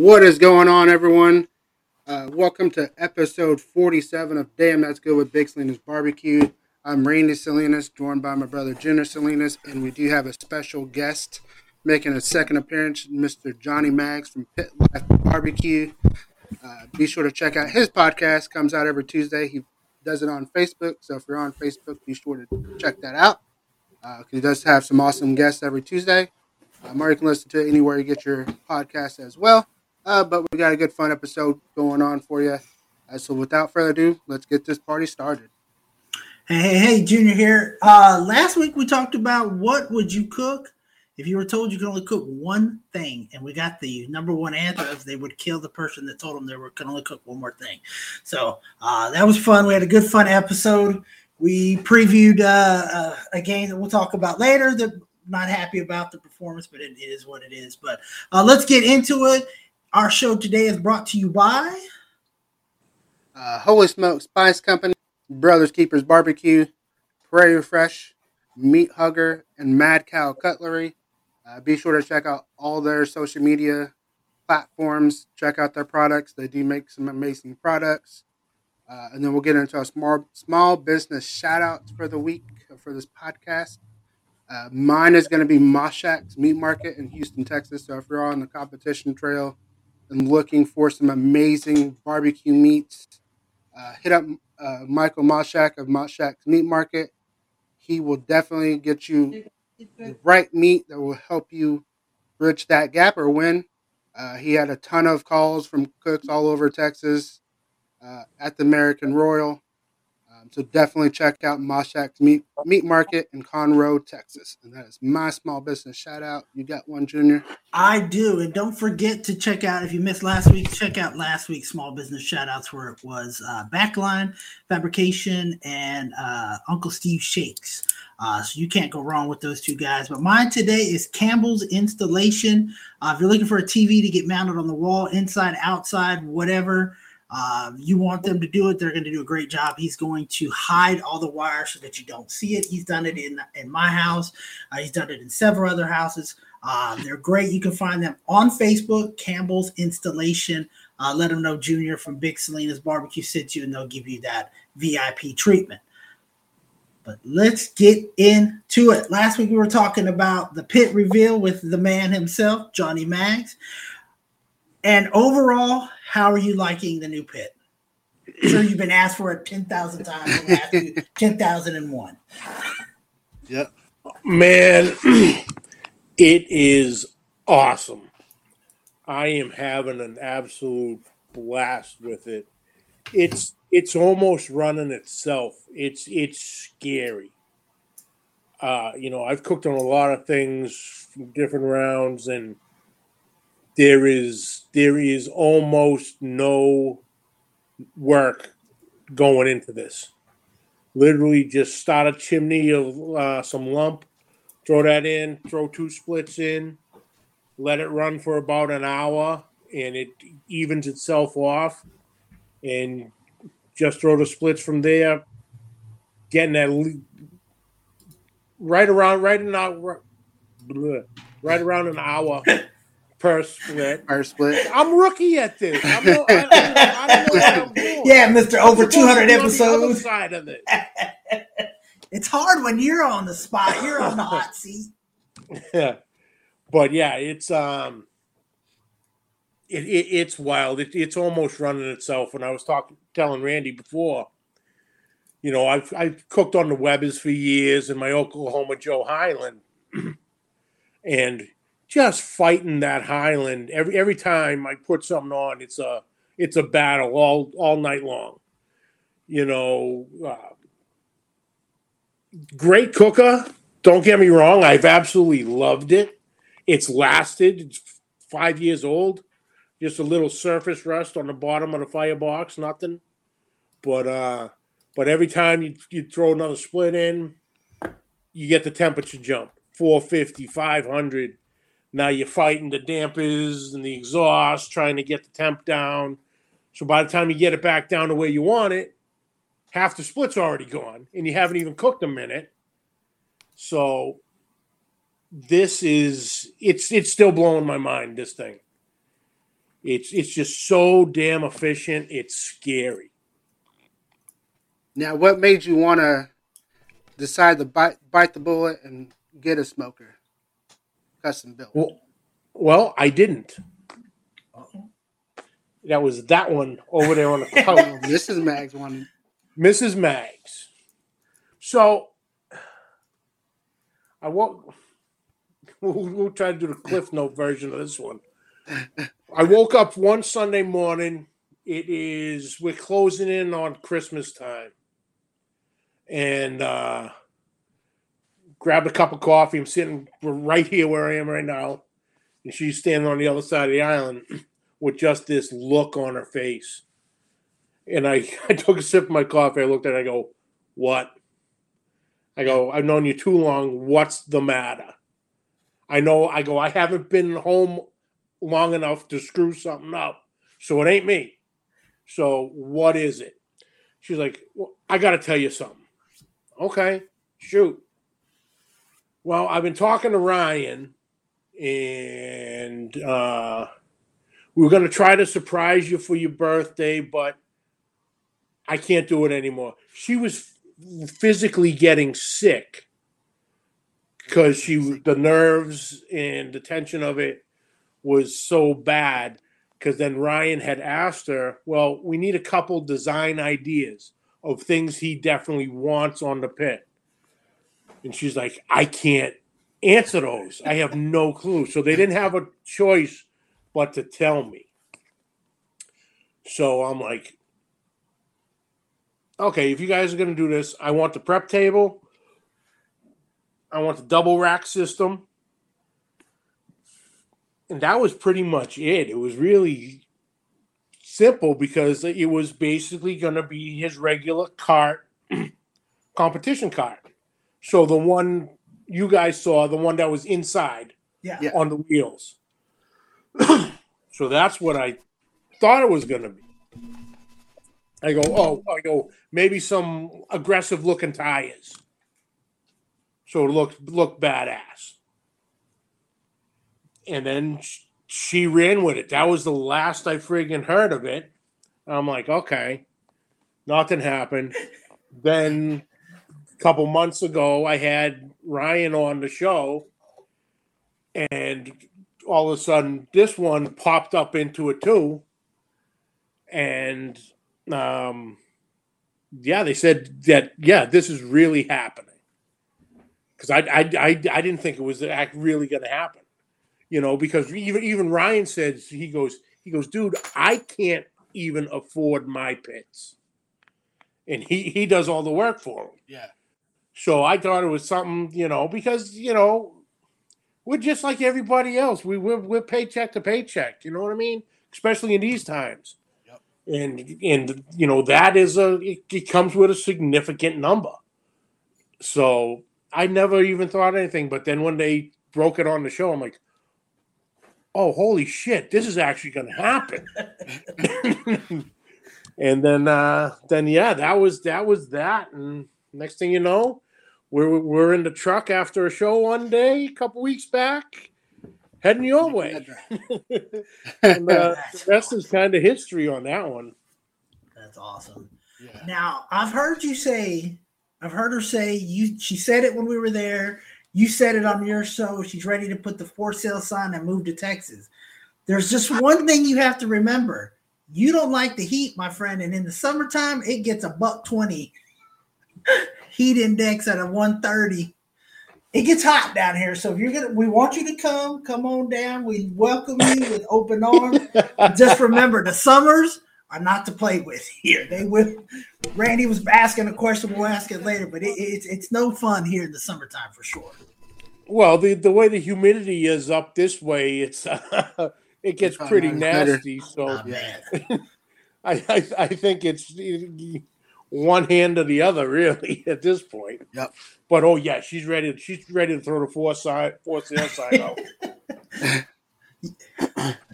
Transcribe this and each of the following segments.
What is going on, everyone? Uh, welcome to episode 47 of Damn That's Good with Big Salinas Barbecue. I'm Randy Salinas, joined by my brother Junior Salinas, and we do have a special guest making a second appearance, Mr. Johnny Mags from Pit Life Barbecue. Uh, be sure to check out his podcast. Comes out every Tuesday. He does it on Facebook, so if you're on Facebook, be sure to check that out. Uh, he does have some awesome guests every Tuesday. Um, or you can listen to it anywhere you get your podcast as well. Uh, but we got a good fun episode going on for you. Uh, so without further ado, let's get this party started. Hey, hey, hey, Junior here. Uh, last week we talked about what would you cook if you were told you could only cook one thing, and we got the number one answer of they would kill the person that told them they were to only cook one more thing. So uh, that was fun. We had a good fun episode. We previewed uh, uh, a game that we'll talk about later. That not happy about the performance, but it, it is what it is. But uh, let's get into it. Our show today is brought to you by Uh, Holy Smoke Spice Company, Brothers Keepers Barbecue, Prairie Fresh, Meat Hugger, and Mad Cow Cutlery. Uh, be sure to check out all their social media platforms. Check out their products. They do make some amazing products. Uh, and then we'll get into our small small business shout outs for the week for this podcast. Uh, mine is going to be Moshak's Meat Market in Houston, Texas. So if you're on the competition trail and looking for some amazing barbecue meats, uh, hit up uh, Michael Moshak of Moshak's Meat Market. He will definitely get you the right meat that will help you bridge that gap or win. Uh, he had a ton of calls from cooks all over Texas uh, at the American Royal. So definitely check out Moshak's Meat Meat Market in Conroe, Texas. And that is my small business shout out. You got one, Junior? I do. And don't forget to check out, if you missed last week, check out last week's small business shout outs where it was uh, Backline Fabrication and uh, Uncle Steve Shakes. Uh, so you can't go wrong with those two guys. But mine today is Campbell's Installation. Uh, if you're looking for a TV to get mounted on the wall, inside, outside, whatever, uh, you want them to do it, they're going to do a great job. He's going to hide all the wires so that you don't see it. He's done it in, in my house, uh, he's done it in several other houses. Uh, they're great. You can find them on Facebook, Campbell's Installation. Uh, let them know Junior from Big Salinas Barbecue sent you, and they'll give you that VIP treatment. But let's get into it. Last week we were talking about the pit reveal with the man himself, Johnny Mags. And overall, how are you liking the new pit? sure you've been asked for it 10,000 times. I'm gonna ask 10,001. Yep. Man, it is awesome. I am having an absolute blast with it. It's it's almost running itself. It's it's scary. Uh, you know, I've cooked on a lot of things from different rounds, and there is there is almost no work going into this. Literally, just start a chimney of uh, some lump, throw that in, throw two splits in, let it run for about an hour, and it evens itself off, and just throw the splits from there. Getting that le- right around, right in right around an hour per split. Our split. I'm rookie at this. I'm no, I, I, I don't know I'm. Yeah, Mr. Over 200 to on the other episodes. Side of it. It's hard when you're on the spot, you're on the hot seat. Yeah, but yeah, it's um, it, it it's wild. It, it's almost running itself. When I was talking, telling Randy before. You know, I've I've cooked on the Webers for years, and my Oklahoma Joe Highland, and just fighting that Highland every every time I put something on. It's a it's a battle all all night long. You know, uh, great cooker. Don't get me wrong. I've absolutely loved it. It's lasted. It's five years old. Just a little surface rust on the bottom of the firebox. Nothing. But uh, but every time you you throw another split in, you get the temperature jump. 450, 500. Now you're fighting the dampers and the exhaust, trying to get the temp down. So by the time you get it back down to where you want it, half the split's already gone, and you haven't even cooked a minute. So this is it's it's still blowing my mind. This thing, It's it's just so damn efficient. It's scary. Now, what made you want to decide to bite bite the bullet and get a smoker, custom built? Well, well, I didn't. That was that one over there on the couch. Mrs. Mags one. Mrs. Mags. So I won't. We'll, we'll try to do the Cliff Note version of this one. I woke up one Sunday morning. It is we're closing in on Christmas time, and uh, grabbed a cup of coffee. I'm sitting right here where I am right now, and she's standing on the other side of the island with just this look on her face. And I, I took a sip of my coffee. I looked at it. I go, "What?" I go, "I've known you too long. What's the matter?" I know. I go, "I haven't been home long enough to screw something up, so it ain't me." So what is it? She's like, well, I got to tell you something. Okay, shoot. Well, I've been talking to Ryan, and uh, we are going to try to surprise you for your birthday, but I can't do it anymore. She was physically getting sick because she the nerves and the tension of it was so bad because then Ryan had asked her, well, we need a couple design ideas of things he definitely wants on the pit. And she's like, I can't answer those. I have no clue. So they didn't have a choice but to tell me. So I'm like, okay, if you guys are going to do this, I want the prep table. I want the double rack system. And that was pretty much it. It was really simple because it was basically going to be his regular cart competition cart. So the one you guys saw, the one that was inside Yeah. Yeah. on the wheels. so that's what I thought it was going to be. I go, oh, I go, maybe some aggressive looking tires. So it looked look badass. And then she ran with it. That was the last I friggin' heard of it. I'm like, okay, nothing happened. then a couple months ago, I had Ryan on the show, and all of a sudden, this one popped up into it too. And um, yeah, they said that yeah, this is really happening. Because I, I I I didn't think it was really going to happen, you know. Because even even Ryan said he goes he goes, dude, I can't even afford my pits, and he he does all the work for him. Yeah. So I thought it was something, you know, because you know, we're just like everybody else. We we're, we're paycheck to paycheck. You know what I mean? Especially in these times. Yep. And and you know that is a it, it comes with a significant number. So I never even thought anything. But then when they broke it on the show, I'm like, oh holy shit, this is actually going to happen. and then uh then yeah, that was that was that. And next thing you know, we're we're in the truck after a show one day, a couple weeks back, heading your way. and uh, the rest is kind of history on that one. That's awesome. yeah. Now, I've heard you say, I've heard her say you she said it when we were there. You said it on your show. She's ready to put the for sale sign and move to Texas. There's just one thing you have to remember. You don't like the heat, my friend, and in the summertime it gets a buck 20 heat index at a 130. It gets hot down here. So if you're gonna we want you to come, come on down. We welcome you with open arms. just remember the summers are not to play with here. They will. Randy was asking a question. We'll ask it later, but it, it's it's no fun here in the summertime for sure. Well, the the way the humidity is up this way, it's it gets pretty not better. nasty. So yeah. man. I, I I think it's one hand or the other, really, at this point. Yep. But oh yeah, she's ready. She's ready to throw the four side, four sale side out.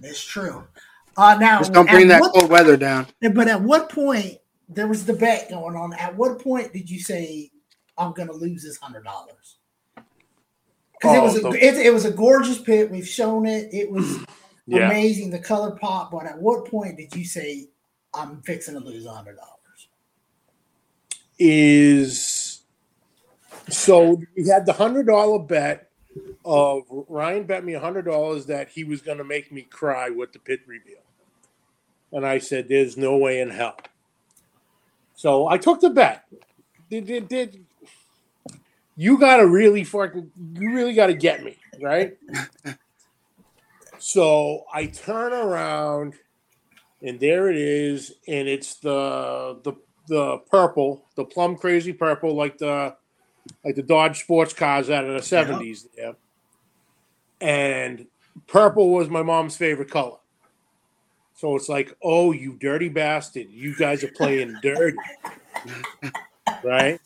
It's true. Uh, now, Just don't bring that what- cold weather down. But at what point there was debate going on? At what point did you say I'm going to lose this hundred dollars? Because it Oh, was a, the- it, it was a gorgeous pit. We've shown it. It was Yeah. amazing, the color pop. But at what point did you say, "I'm fixing to lose a hundred dollars"? Is so we had the hundred dollar bet of Ryan bet me a hundred dollars that he was going to make me cry with the pit reveal, and I said, "There's no way in hell." So I took the bet. Did did, did you got to really fucking you really got to get me right? so I turn around, and there it is, and it's the the the purple, the plum crazy purple, like the like the Dodge sports cars out of the seventies. Yeah. And purple was my mom's favorite color. So it's like, oh, you dirty bastard! You guys are playing dirty, right?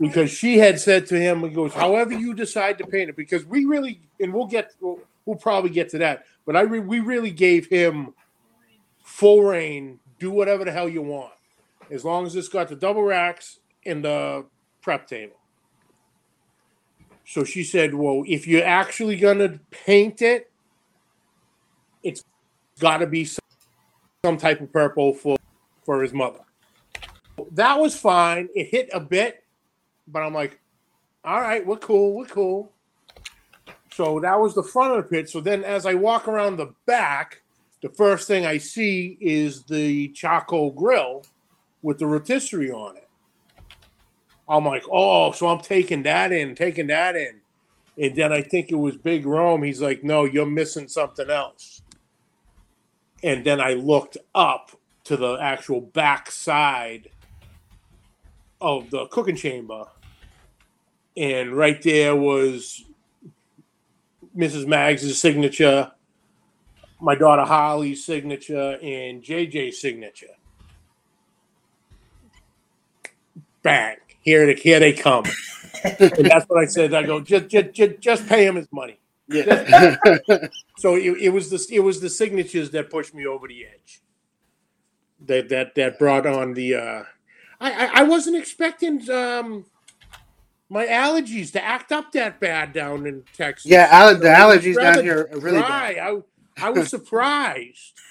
Because she had said to him, "He goes, however you decide to paint it." Because we really, and we'll get, we'll, we'll probably get to that. But I, re- we really gave him full rein. Do whatever the hell you want as long as it's got the double racks and the prep table. So she said, Well, if you're actually going to paint it, it's got to be some, some type of purple for, for his mother. That was fine. It hit a bit, but I'm like, All right, we're cool. We're cool. So that was the front of the pit. So then as I walk around the back, the first thing I see is the charcoal grill with the rotisserie on it. I'm like, oh, so I'm taking that in, taking that in. And then I think it was Big Rome. He's like, no, you're missing something else. And then I looked up to the actual back side of the cooking chamber. And right there was Mrs. Mags' signature, my daughter Holly's signature, and JJ's signature. Bang, here they here they come. and that's what I said. I go, just just just, just pay him his money. Yeah. So it, it was the it was the signatures that pushed me over the edge. That that that brought on the. Uh, I, I I wasn't expecting um my allergies to act up that bad down in Texas. yeah, aller- the allergies down here are really dry. bad. I I was surprised.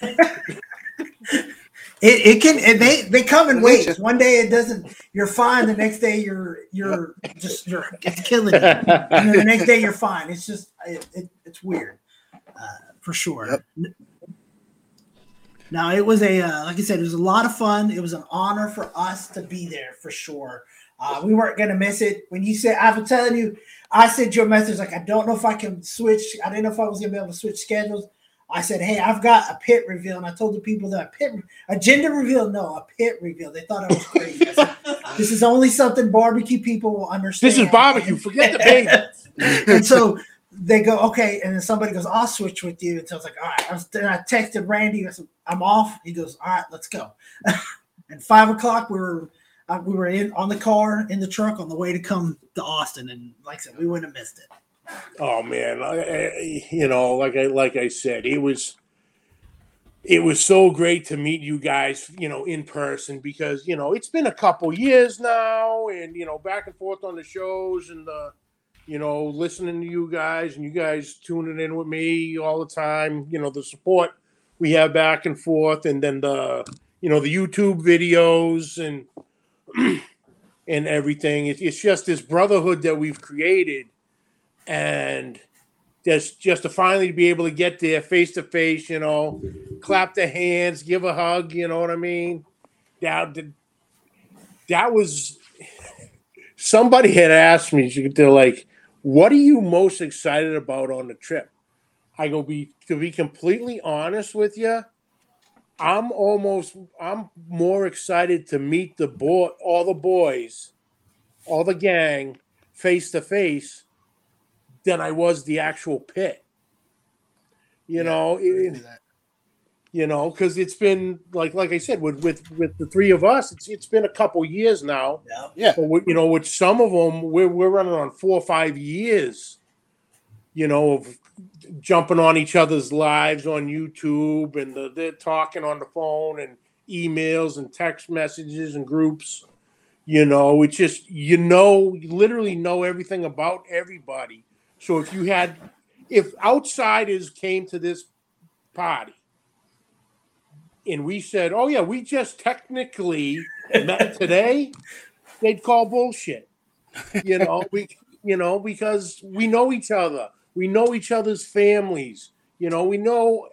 It, it can it, they they come in waves. One day it doesn't. You're fine. The next day you're you're just you're it's killing you. And then the next day you're fine. It's just it, it, it's weird, uh, for sure. Now it was a uh, like I said, it was a lot of fun. It was an honor for us to be there for sure. Uh, we weren't gonna miss it. When you said, I've been telling you, I sent you a message like I don't know if I can switch. I didn't know if I was gonna be able to switch schedules. I said, hey, I've got a pit reveal, and I told the people that a pit a gender reveal, no, a pit reveal. They thought I was crazy. I said, this is only something barbecue people will understand. This is barbecue. Forget the baby. and so they go, okay. And then somebody goes, I'll switch with you. And so I was like, all right. I was, then I texted Randy. I said, I'm off. He goes, all right, let's go. and five o'clock, we were uh, we were in on the car in the truck on the way to come to Austin. And like I said, we wouldn't have missed it. Oh man, I, I, you know, like I like I said, it was it was so great to meet you guys, you know, in person because you know it's been a couple years now, and you know, back and forth on the shows and the, you know, listening to you guys and you guys tuning in with me all the time. You know, the support we have back and forth, and then the, you know, the YouTube videos and and everything. It, it's just this brotherhood that we've created and just just to finally be able to get there face to face, you know, clap the hands, give a hug, you know what I mean? That that was somebody had asked me, they're like, "What are you most excited about on the trip?" I go, "Be to be completely honest with you." I'm almost I'm more excited to meet the boy all the boys, all the gang face to face than I was the actual pit. You know, it, you know, because it's been like like I said with with with the three of us, it's it's been a couple years now. Yeah. Yeah. But we, you know, with some of them, we're we're running on four or five years. You know, of jumping on each other's lives on YouTube and the, they're talking on the phone and emails and text messages and groups. You know, it's just you know, you literally know everything about everybody. So if you had, if outsiders came to this party. And we said, "Oh yeah, we just technically met today." They'd call bullshit. You know, we you know because we know each other. We know each other's families. You know, we know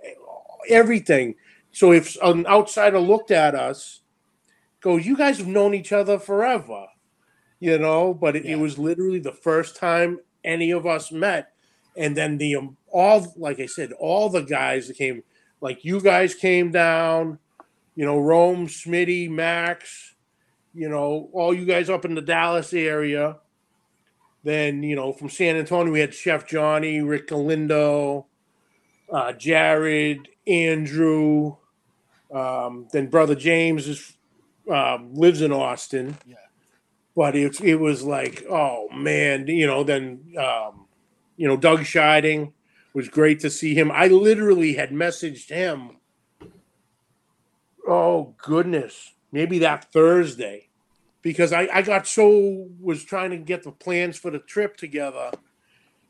everything. So if an outsider looked at us, goes, "You guys have known each other forever," you know. But it, Yeah. it was literally the first time any of us met, and then the um, all like I said, all the guys that came, like you guys came down, you know, Rome, Smitty, Max, you know, all you guys up in the Dallas area. Then you know, from San Antonio, we had Chef Johnny, Rick Galindo, uh, Jared, Andrew. Um, then brother James is um, lives in Austin. Yeah. But it, it was like, oh man, you know, then um, you know, Doug Scheiding was great to see him. I literally had messaged him. Oh goodness, maybe that Thursday, because I, I got so was trying to get the plans for the trip together,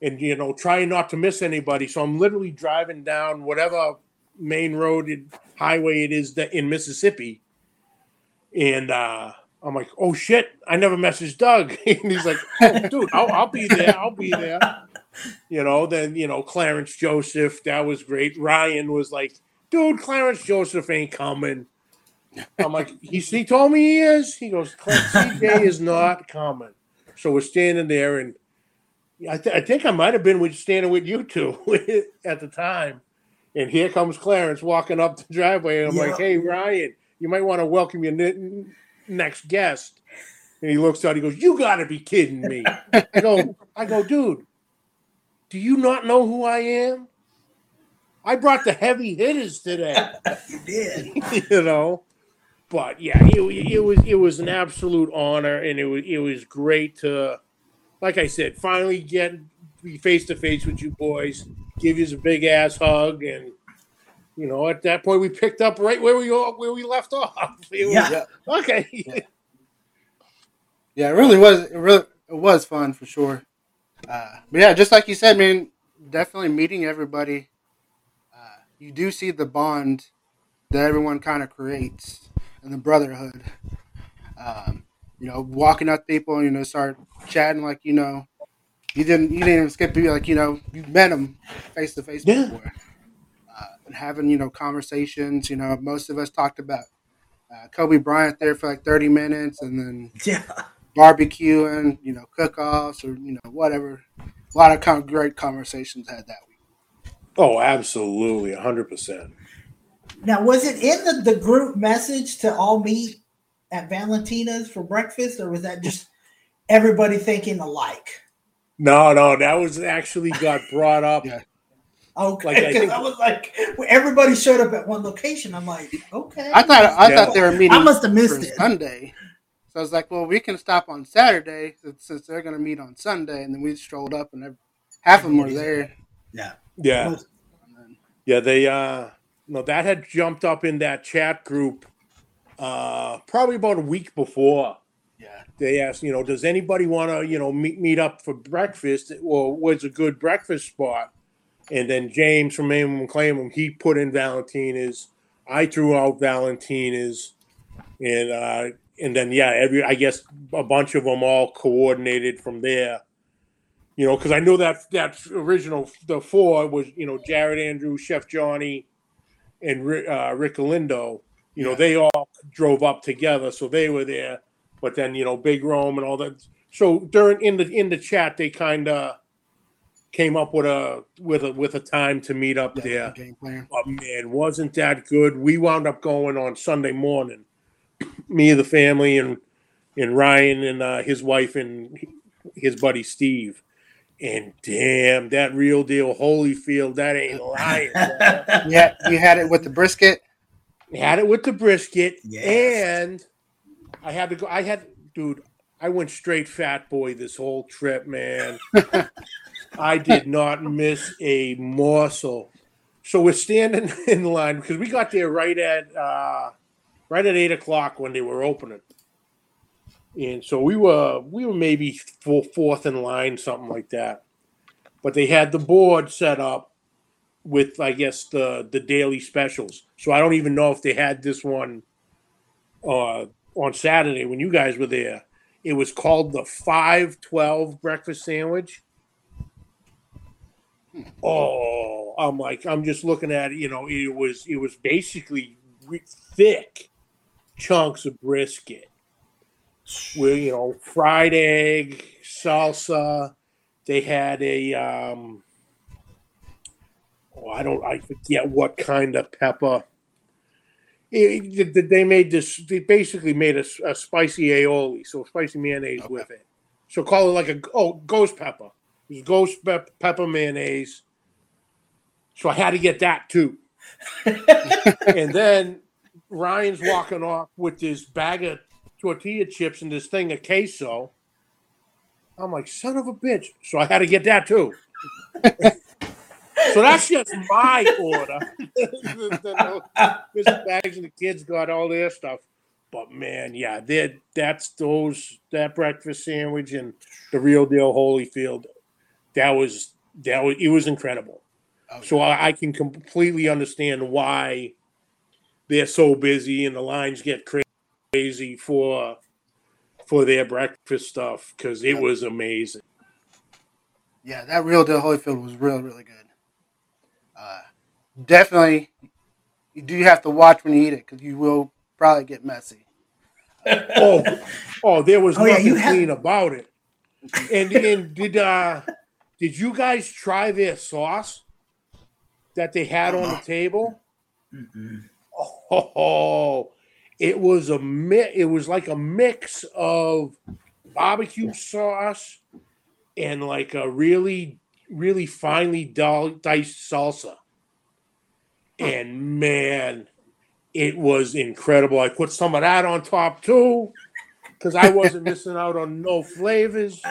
and you know, trying not to miss anybody. So I'm literally driving down whatever main road highway it is that in Mississippi, and uh, I'm like, oh shit, I never messaged Doug, and he's like, oh, dude, I'll, I'll be there, I'll be there. You know, then you know Clarence Joseph, that was great. Ryan was like, dude, Clarence Joseph ain't coming. I'm like, he, he told me he is. He goes, CJ is not coming. So we're standing there, and I, th- I think I might have been with standing with you two at the time. And here comes Clarence walking up the driveway, and I'm like, hey, Ryan, you might want to welcome your next guest. And he looks out, he goes, you got to be kidding me. I go, I go, dude, do you not know who I am? I brought the heavy hitters today You did. you know. But yeah, it, it was it was an absolute honor, and it was it was great to, like I said, finally get be face to face with you boys, give you a big ass hug, and you know at that point we picked up right where we where we left off. It was- Yeah. okay. Yeah, it really was. It really it was fun for sure. Uh, but yeah, just like you said, man, definitely meeting everybody. Uh, you do see the bond that everyone kind of creates and the brotherhood. Um, you know, walking up to people, you know, start chatting like you know, you didn't you didn't even skip to be like you know you met them face to face before, and having you know conversations. You know, most of us talked about uh, Kobe Bryant there for like thirty minutes, and then Yeah. barbecuing, you know, cook-offs or you know whatever. A lot of kind of great conversations had that week. Oh, absolutely, hundred percent. Now, was it in the, the group message to all meet at Valentina's for breakfast, or was that just everybody thinking alike? No, no, that was actually got brought up. Yeah. Okay, Like, I because think- I, was like, well, everybody showed up at one location. I'm like, okay. I thought I Yeah. thought they were meeting I must have missed it. Sunday, so I was like, well, we can stop on Saturday since, since they're going to meet on Sunday, and then we strolled up and half of them were there. Yeah. Yeah. Most- And then, Yeah, they uh no, that had jumped up in that chat group uh probably about a week before. yeah, They asked, you know, does anybody want to, you know, meet meet up for breakfast or what's a good breakfast spot? And then James from Aim and Claim he put in Valentina's. I threw out Valentina's and uh and then yeah, every I guess a bunch of them all coordinated from there. You know, because I know that that original the four was you know Jared Andrew, Chef Johnny, and Rick, uh, Rick Galindo. You know, Yeah. they all drove up together, so they were there. But then you know, Big Rome and all that. So during in the in the chat, they kind of came up with a with a with a time to meet up yeah, there. game plan. Oh man, wasn't that good? We wound up going on Sunday morning. Me and the family and and Ryan and uh, his wife and his buddy Steve. And damn, that real deal Holyfield, that ain't lying. Yeah, you had it with the brisket. had it with the brisket, Yes. and I had to go. I had, dude, I went straight fat boy this whole trip, man. I did not miss a morsel. So we're standing in line because we got there right at uh, right at eight o'clock when they were opening, and so we were we were maybe fourth in line, something like that. But they had the board set up, with I guess the the daily specials. So I don't even know if they had this one uh, on Saturday when you guys were there. It was called the five twelve breakfast sandwich. Oh, I'm like I'm just looking at it. You know, it was it was basically thick chunks of brisket with you know fried egg, salsa. They had a um, oh, I don't I forget what kind of pepper. It, it, they made this. They basically made a, a spicy aioli, so spicy mayonnaise okay. with it. So call it like a oh ghost pepper. It was ghost pe- pepper mayonnaise. So I had to get that too. and then Ryan's walking off with this bag of tortilla chips and this thing of queso. I'm like, son of a bitch. So I had to get that too. so that's just my order. Mr. Mags and the kids got all their stuff. But man, yeah, that's those that breakfast sandwich and the real deal Holyfield. That was that was it was incredible. Okay. So I, I can completely understand why they're so busy and the lines get crazy for for their breakfast stuff because it was amazing. Yeah, that real deal Holyfield was really really good. Uh, definitely, you do have to watch when you eat it because you will probably get messy. oh, oh, there was oh, nothing yeah, clean have... about it. And and did uh did you guys try their sauce that they had on the uh-huh. table? Mm-mm. Oh, it was a mi- it was like a mix of barbecue sauce and like a really really finely diced salsa. And man, it was incredible. I put some of that on top too because I wasn't missing out on no flavors.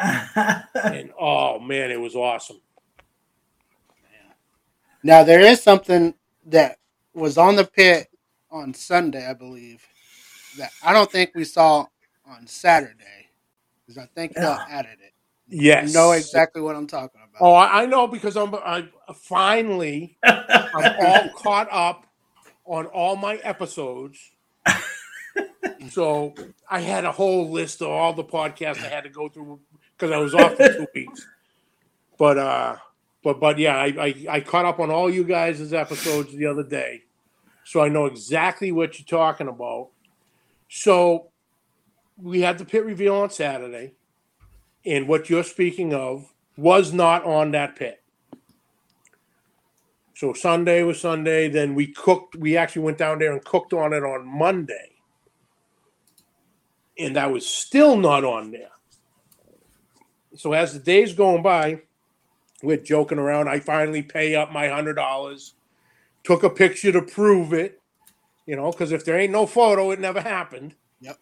And oh man, it was awesome. Now there is something that was on the pit on Sunday, I believe, that I don't think we saw on Saturday because I think they'll added it. Yes, you know exactly what I'm talking about. Oh, I know because I'm I finally I'm all caught up on all my episodes. So I had a whole list of all the podcasts I had to go through because I was off for two weeks. But uh, but but yeah, I, I I caught up on all you guys' episodes the other day so I know exactly what you're talking about. So we had the pit reveal on Saturday, and what you're speaking of was not on that pit. So Sunday was Sunday. Then we cooked. We actually went down there and cooked on it on Monday, and that was still not on there. So as the days going by, we're joking around. I finally pay up my hundred dollars took a picture to prove it. You know, because if there ain't no photo, it never happened. Yep.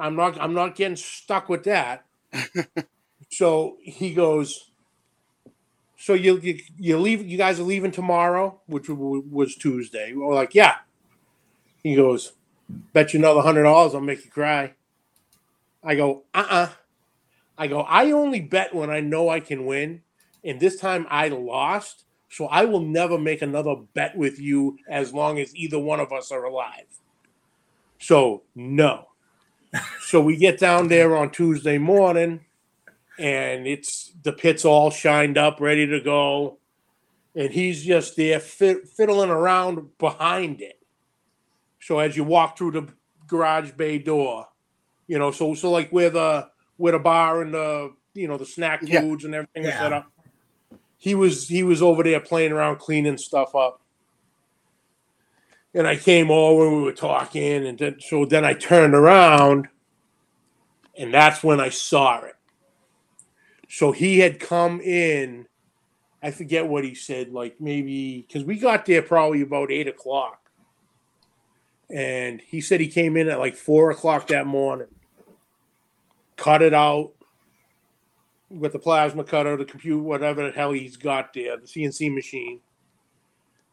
I'm not. I'm not getting stuck with that. so he goes. So you, you you leave. You guys are leaving tomorrow, which was Tuesday. We're like, yeah. He goes, bet you another hundred dollars, I'll make you cry. I go, uh uh-uh. uh I go, I only bet when I know I can win, and this time I lost. So I will never make another bet with you as long as either one of us are alive. So no. so we get down there on Tuesday morning and it's the pit's all shined up, ready to go. And he's just there fiddling around behind it. So as you walk through the garage bay door, you know, so so like where the uh, where the bar and the you know the snack foods and everything yeah. set up he was he was over there playing around cleaning stuff up. And i came over and we were talking and then, so then i turned around and that's when i saw it. So he had come in i forget what he said like maybe because we got there probably about eight o'clock. And he said he came in at like four o'clock that morning cut it out with the plasma cutter, the computer, whatever the hell he's got there, the CNC machine,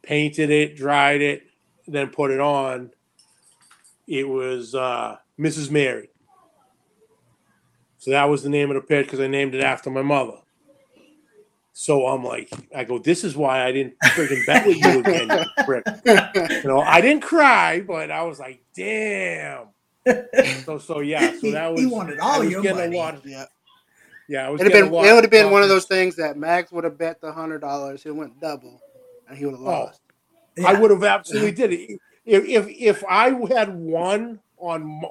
painted it, dried it, then put it on. It was uh, Mrs. Mary. So that was the name of the pit because I named it after my mother. So I'm like, I go, this is why I didn't freaking bet with you again, you prick. You know, I didn't cry, but I was like, damn. So so yeah, so that was he wanted all I your money. a lot. yeah. Yeah, I was It'd have been lot it would have been one of those things that Max would have bet the hundred dollars, it went double, and he would have Oh. lost. I would have absolutely did it. If if if I had won on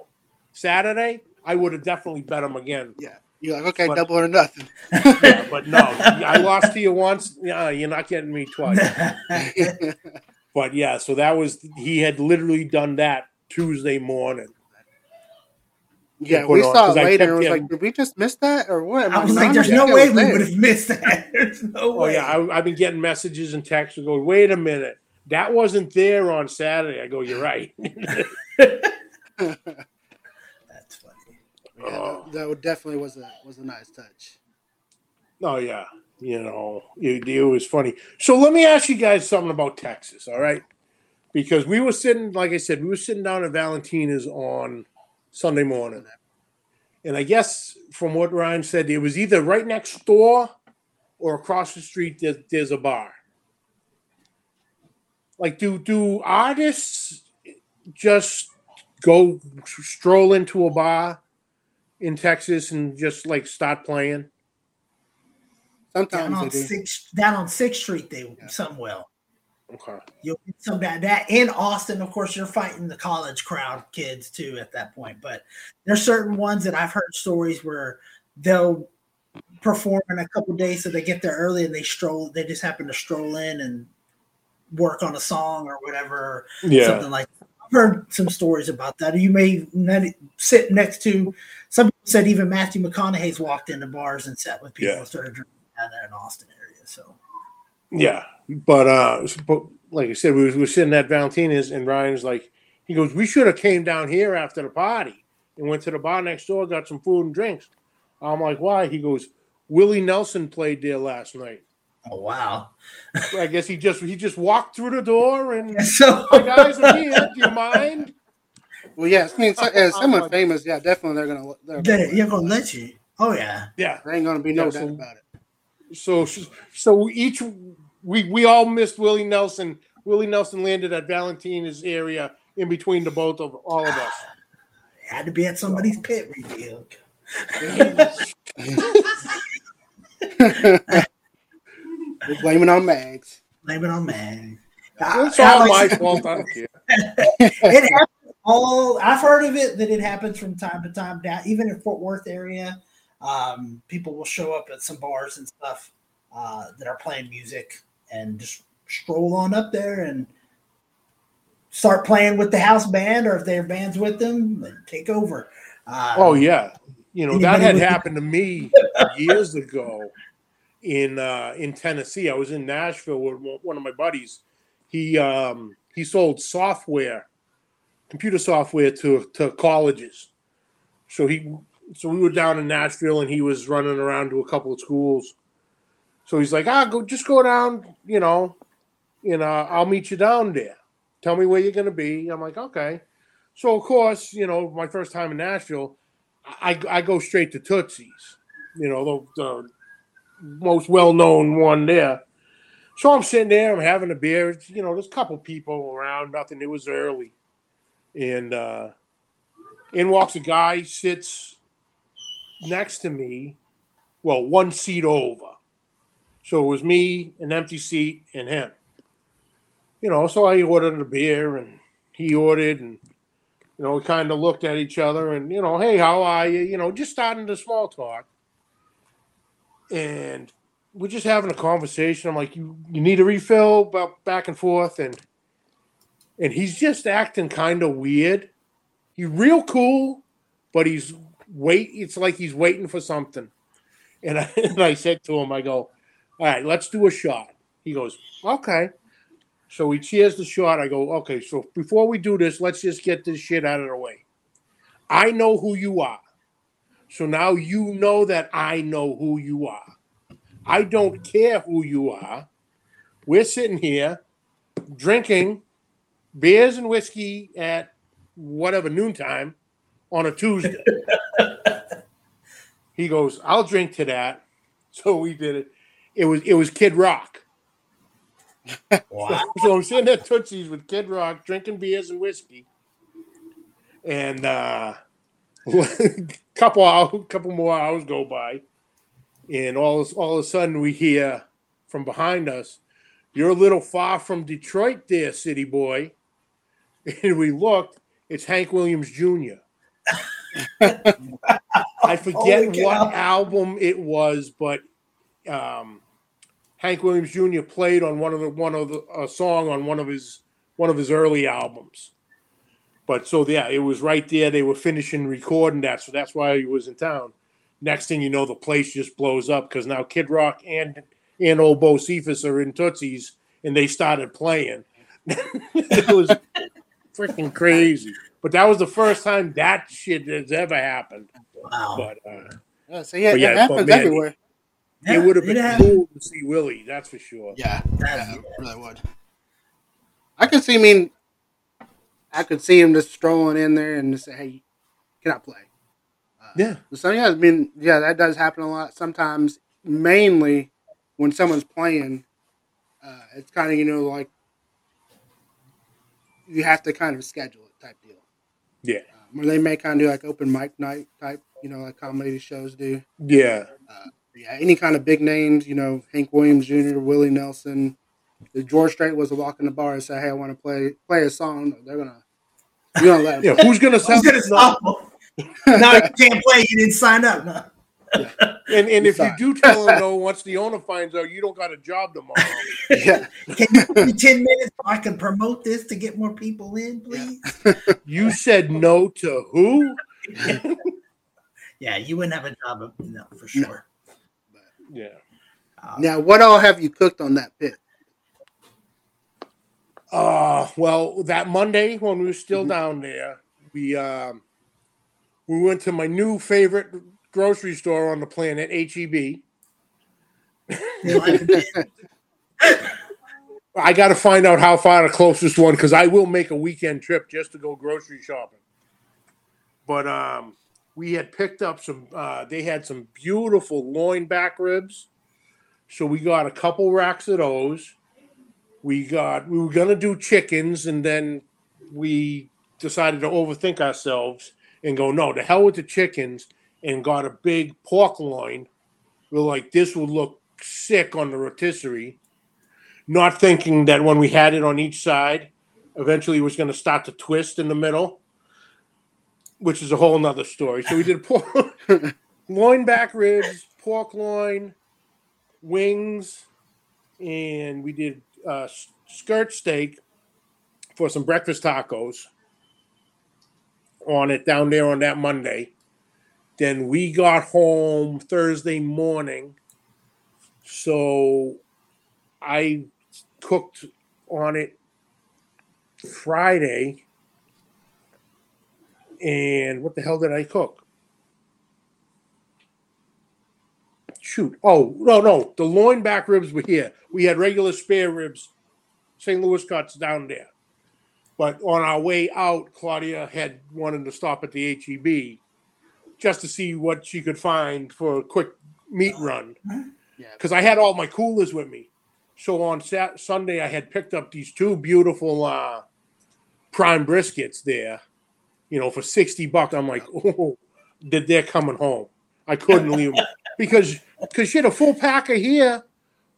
Saturday, I would have definitely bet him again. Yeah. You're like, okay, But- double or nothing. Yeah, but no, I lost to you once. Yeah, you're not getting me twice. But yeah, so that was he had literally done that Tuesday morning. Yeah, put we on, saw 'cause it later kept and was getting- like, did we just miss that or what? I was like, there's no way we would have missed that. There's no Oh way. yeah, I, I've been getting messages and texts that go, "Wait a minute, that wasn't there on Saturday." I go, "You're right." That's funny. Yeah, Oh. that, that definitely was a was a nice touch. Oh yeah, you know, it, it was funny. So let me ask you guys something about Texas, all right? Because we were sitting, like I said, we were sitting down at Valentina's on Sunday morning, and I guess from what Ryan said, it was either right next door or across the street. There's, there's a bar. Like, do do artists just go stroll into a bar in Texas and just like start playing? Down Sometimes on they do. sixth down on Sixth Street, they Yeah. some will. Okay. You'll get some that that in Austin, of course, you're fighting the college crowd kids too at that point. But there's certain ones that I've heard stories where they'll perform in a couple days, so they get there early and they stroll. They just happen to stroll in and work on a song or whatever, Yeah. something like. That. I've heard some stories about that. You may sit next to. Some people said even Matthew McConaughey's walked into bars and sat with people Yeah. and started drinking down there in Austin area. So Yeah, but uh, but like I said, we was, we were sitting at Valentina's, and Ryan's like, he goes, "We should have came down here after the party and went to the bar next door, got some food and drinks." I'm like, "Why?" He goes, "Willie Nelson played there last night. oh wow. I guess he just he just walked through the door and." So Hi guys, I'm here. Do you mind? Well, yeah, I mean, so, as someone famous, yeah, definitely they're gonna. They're They, gonna you're gonna let you. Oh yeah. Yeah. there ain't gonna be no Yeah, doubt so- about it. So so each we we all missed Willie Nelson. Willie Nelson landed at Valentina's area in between the both of all of us. Had to be at somebody's pit reveal. We're blaming on Mags. Blaming on Mags. It's all my fault. I don't care. it happens all I've heard of it that it happens from time to time down even in Fort Worth area. Um, people will show up at some bars and stuff uh, that are playing music and just stroll on up there and start playing with the house band or if their band's with them, take over. Uh, Oh yeah, you know that had happened to me years ago in uh, in Tennessee. I was in Nashville with one- one of my buddies. He um, he sold software, computer software to to colleges. So he so we were down in Nashville and he was running around to a couple of schools. So he's like, ah, go just go down, you know, you know, I'll meet you down there. Tell me where you're gonna be. I'm like, okay. So of course, you know, my first time in Nashville, I, I go straight to Tootsie's, you know, the, the most well-known one there. So I'm sitting there, I'm having a beer. You know, there's a couple people around, nothing. It was early, and uh, in walks a guy, sits next to me, well, one seat over. So it was me, an empty seat, and him. You know, so I ordered a beer, and he ordered, and you know, we kind of looked at each other and, you know, hey, how are you? You know, just starting the small talk. And we're just having a conversation. I'm like, you, you need a refill, about back and forth. And, and he's just acting kind of weird. He's real cool, but he's wait. It's like he's waiting for something. And I, and I said to him, I go, all right, let's do a shot. He goes, okay. So he cheers the shot. I go, okay, so before we do this, let's just get this shit out of the way. I know who you are. So now you know that I know who you are. I don't care who you are. We're sitting here drinking beers and whiskey at whatever noontime on a Tuesday. he goes, I'll drink to that. So we did it. it was it was Kid Rock. Wow. So I'm sitting at Tootsie's with Kid Rock, drinking beers and whiskey, and uh, couple hours, couple more hours go by, and all all of a sudden we hear from behind us, "You're a little far from Detroit, there, city boy." And we looked, it's Hank Williams Jr. I forget Holy what cow. album it was, but um, Hank Williams Jr. played on one of the one of the a song on one of his one of his early albums. But so yeah, it was right there. They were finishing recording that, so that's why he was in town. Next thing you know, the place just blows up because now Kid Rock and and old Bocephus are in Tootsie's, and they started playing. it was freaking crazy. But that was the first time that shit has ever happened. Wow. But uh, Yeah, so yeah, But yeah, it happens man, everywhere. it would have been happened. cool to see Willie, that's for sure. Yeah, That's- yeah, really would. I could see. I mean, I could see him just strolling in there and just say, "Hey, can I play?" Yeah. So yeah, I mean, yeah, that does happen a lot. Sometimes, mainly when someone's playing, uh, it's kind of you know like you have to kind of schedule it type deal. Yeah. Um, where they may kind of do like open mic night type, you know, like comedy shows do. Yeah. Yeah, any kind of big names, you know, Hank Williams Jr., Willie Nelson. If George Strait was to walk in the bar and say, "Hey, I want to play play a song," they're gonna you're gonna let Yeah. Who's gonna sell Who's gonna stop him? no, you can't play. You didn't sign up. No. And and if you do tell him no, once the owner finds out you don't got a job tomorrow. yeah, Can you give me 10 minutes so I can promote this to get more people in, please? You said no to who? Yeah, you wouldn't have a job, no, for sure. Yeah. Uh, Now, what all have you cooked on that pit? Uh well, that Monday when we were still Mhm. down there, we um we went to my new favorite grocery store on the planet, E HEB. you like it? I got to find out how far the closest one because I will make a weekend trip just to go grocery shopping. But um, we had picked up some. Uh, they had some beautiful loin back ribs, so we got a couple racks of those. We got. We were gonna do chickens, and then we decided to overthink ourselves and go no, the hell with the chickens, and got a big pork loin. We're like, this would look sick on the rotisserie not thinking that when we had it on each side, eventually it was going to start to twist in the middle, which is a whole nother story. So we did pork, loin back ribs, pork loin, wings, and we did uh, skirt steak for some breakfast tacos on it down there on that Monday. Then we got home Thursday morning. So I cooked on it Friday. And what the hell did I cook? Shoot. Oh, no, no. The loin back ribs were here. We had regular spare ribs, St. Louis cuts down there. But on our way out, Claudia had wanted to stop at the HEB just to see what she could find for a quick meat run. Because I had all my coolers with me. So on Sat- Sunday, I had picked up these two beautiful uh, prime briskets there, you know, for 60 bucks. I'm like, oh, that they're coming home. I couldn't leave them because because shit, a full packer here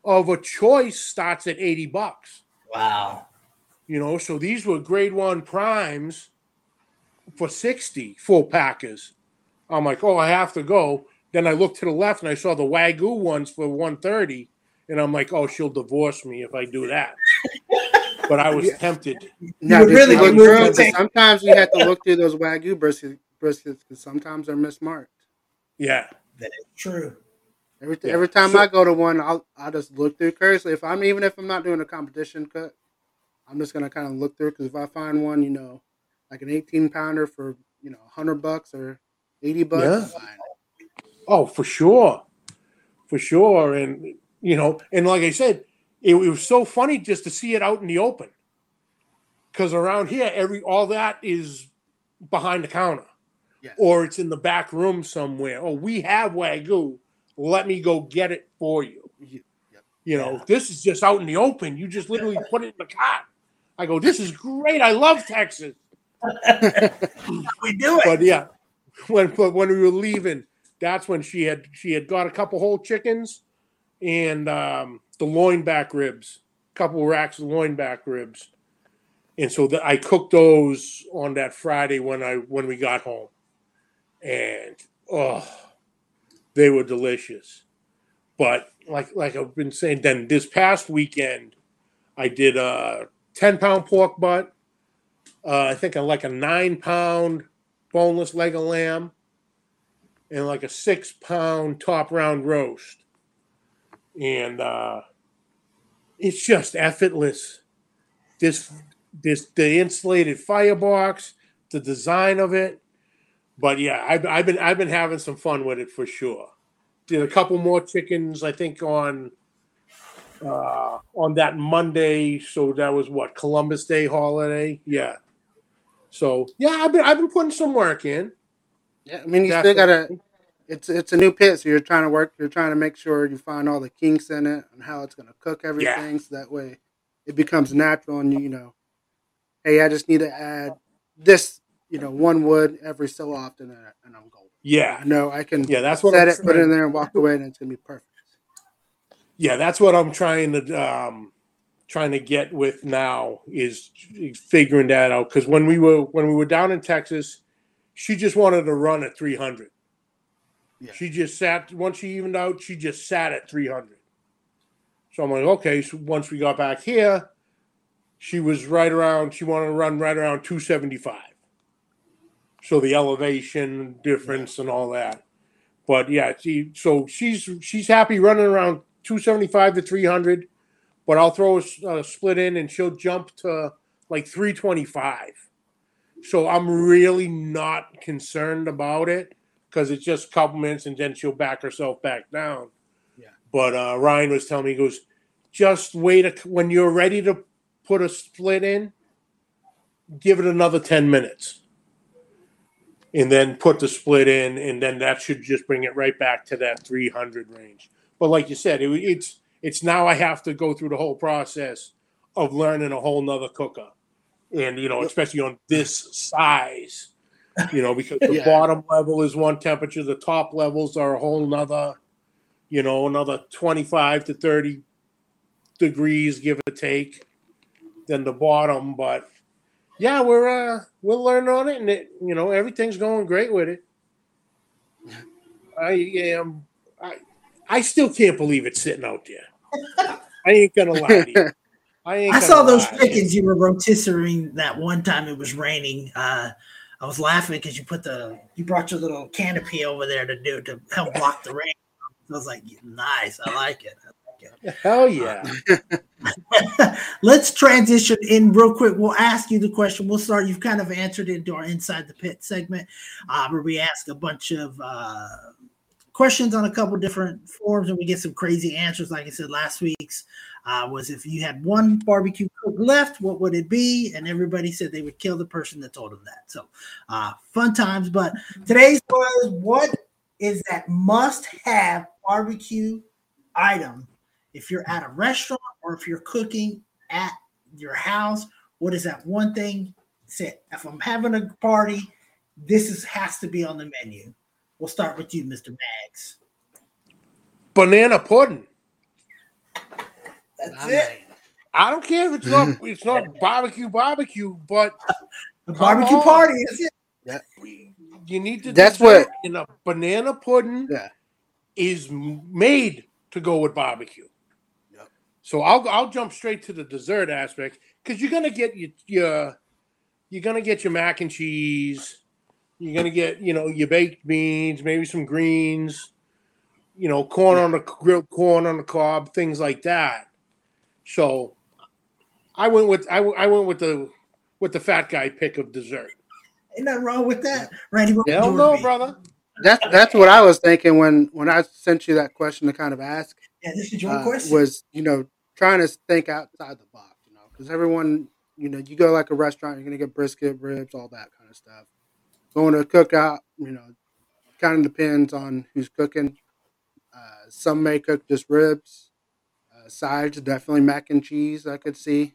of a choice starts at 80 bucks. Wow. You know, so these were grade one primes for 60 full packers. I'm like, oh, I have to go. Then I looked to the left and I saw the Wagyu ones for 130. And I'm like, oh, she'll divorce me if I do that. but I was Yeah. tempted. Now, really you look move through the 'em? 'Cause. Sometimes you have to look through those wagyu briskets briskets because sometimes they're mismarked. Yeah. That is true. Every Yeah. every time So- I go to one, I'll I just look through curiously. If I'm even if I'm not doing a competition cut, I'm just gonna kind of look through because if I find one, you know, like an 18 pounder for you know 100 bucks or 80 bucks, Yeah. Oh, for sure. For sure. And, you know, and like I said, it, it was so funny just to see it out in the open. Because around here, every all that is behind the counter. Yeah. Or it's in the back room somewhere. Oh, we have Wagyu. Let me go get it for you. Yeah. You know, Yeah. this is just out in the open. You just literally put it in the cart. I go, this is great. I love Texas. We do it. But yeah, when when we were leaving, that's when she had she had got a couple whole chickens and um, the loin back ribs, a couple racks of loin back ribs, and so the, I cooked those on that Friday when I when we got home, and oh, they were delicious. But like like I've been saying, then this past weekend, I did a ten pound pork butt. Uh, I think I like a nine pound boneless leg of lamb, and like a six pound top round roast. And uh, it's just effortless. This this the insulated firebox, the design of it. But yeah, I've, I've been I've been having some fun with it for sure. Did a couple more chickens, I think on uh, on that Monday. So that was what Columbus Day holiday. Yeah. So yeah, I've been I've been putting some work in. Yeah, I mean, you still gotta. It's it's a new pit, so you're trying to work. You're trying to make sure you find all the kinks in it and how it's going to cook everything, so that way it becomes natural. And you, you know, hey, I just need to add this, you know, one wood every so often, and, and I'm golden. Yeah, No, I can yeah, that's what set I'm it, put it in there, and walk away, and it's gonna be perfect. Yeah, that's what I'm trying to um, trying to get with now is figuring that out. Because when we were when we were down in Texas, she just wanted to run at 300. Yeah. She just sat once she evened out. She just sat at 300. So I'm like, okay. So once we got back here, she was right around. She wanted to run right around 275. So the elevation difference and all that. But yeah, she so she's she's happy running around 275 to 300. But I'll throw a split in and she'll jump to like 325. So I'm really not concerned about it because it's just a couple minutes and then she'll back herself back down. Yeah. But uh, Ryan was telling me, he goes, just wait a, when you're ready to put a split in, give it another 10 minutes. And then put the split in, and then that should just bring it right back to that 300 range. But like you said, it, it's it's now I have to go through the whole process of learning a whole nother cooker, and you know, especially on this size, you know, because the Yeah. bottom level is one temperature, the top levels are a whole nother, you know, another 25 to 30 degrees, give or take, than the bottom. But yeah, we're uh we're learning on it, and it you know everything's going great with it. I am. I I still can't believe it's sitting out there. I ain't gonna lie to you. I. I saw those lie. chickens you were rotisserieing that one time it was raining. Uh, I was laughing because you put the you brought your little canopy over there to do to help block the rain. I was like, nice, I like it. I like Hell yeah! it. Let's transition in real quick. We'll ask you the question. We'll start. You've kind of answered it into our inside the pit segment, uh, where we ask a bunch of uh, questions on a couple different forms, and we get some crazy answers. Like I said last week's uh, was if you had one barbecue cook left, what would it be? And everybody said they would kill the person that told them that. So uh, fun times. But today's was what is that must-have barbecue item if you're at a restaurant or if you're cooking at your house? What is that one thing? Say, if I'm having a party, this is has to be on the menu. We'll start with you, Mr. Mags. Banana pudding. That's I it. mean, I don't care if it's not it's not barbecue barbecue, but The barbecue on. party is it? Yeah. you need to. That's what- in a banana pudding Yeah. is made to go with barbecue. Yep. So I'll I'll jump straight to the dessert aspect because you're gonna get your, your you're gonna get your mac and cheese. You're gonna get you know your baked beans, maybe some greens, you know, corn on the grilled corn on the cob, things like that. So I went with I, I went with the with the fat guy pick of dessert. Ain't nothing wrong with that, Randy. What Hell no, be? brother. That's that's what I was thinking when when I sent you that question to kind of ask. Yeah, this is your uh, question. was you know trying to think outside the box, you know, because everyone, you know, you go like a restaurant, you're gonna get brisket, ribs, all that kind of stuff. Going to a cookout, you know, kind of depends on who's cooking. Uh, some may cook just ribs. Uh, sides definitely mac and cheese. I could see.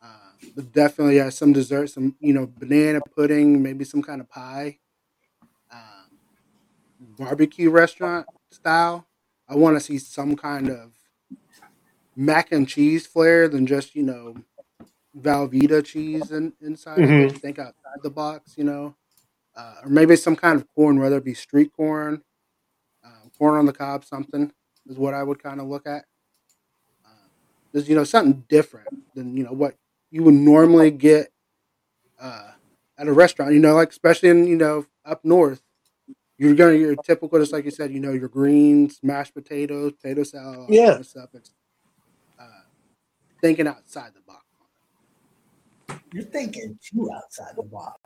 Uh, but definitely uh, some dessert, some you know banana pudding, maybe some kind of pie. Um, barbecue restaurant style. I want to see some kind of mac and cheese flair than just you know Velveeta cheese in, inside Mhm. Think outside the box, you know, uh, or maybe some kind of corn, whether it be street corn, uh, corn on the cob, something is what I would kind of look at. Uh, There's you know something different than you know what you would normally get uh, at a restaurant. You know, like especially in you know up north, you're gonna your typical, just like you said, you know, your greens, mashed potatoes, potato salad, all that Yeah. kind of stuff. It's uh, thinking outside the box. You're thinking too outside the box.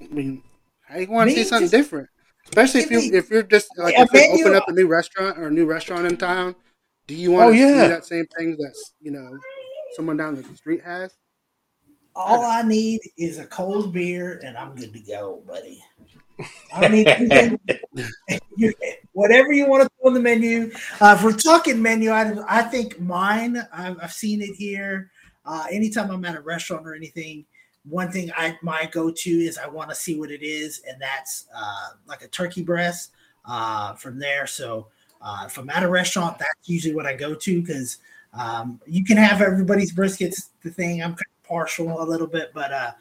I mean, I want to see something just- different, especially if you me, if you're just like if you open up a new restaurant or a new restaurant in town. Do you want Oh, to yeah. see that same thing that's you know someone down the street has? All I need is a cold beer, and I'm good to go, buddy. I don't need. You- whatever you want to throw on the menu. Uh, if we're talking menu items, I think mine. I've, I've seen it here. Uh, anytime I'm at a restaurant or anything, one thing I might go to is I want to see what it is, and that's uh, like a turkey breast uh, from there. So uh, if I'm at a restaurant, that's usually what I go to because um, you can have everybody's briskets. The thing I'm kind of partial a little bit, but uh,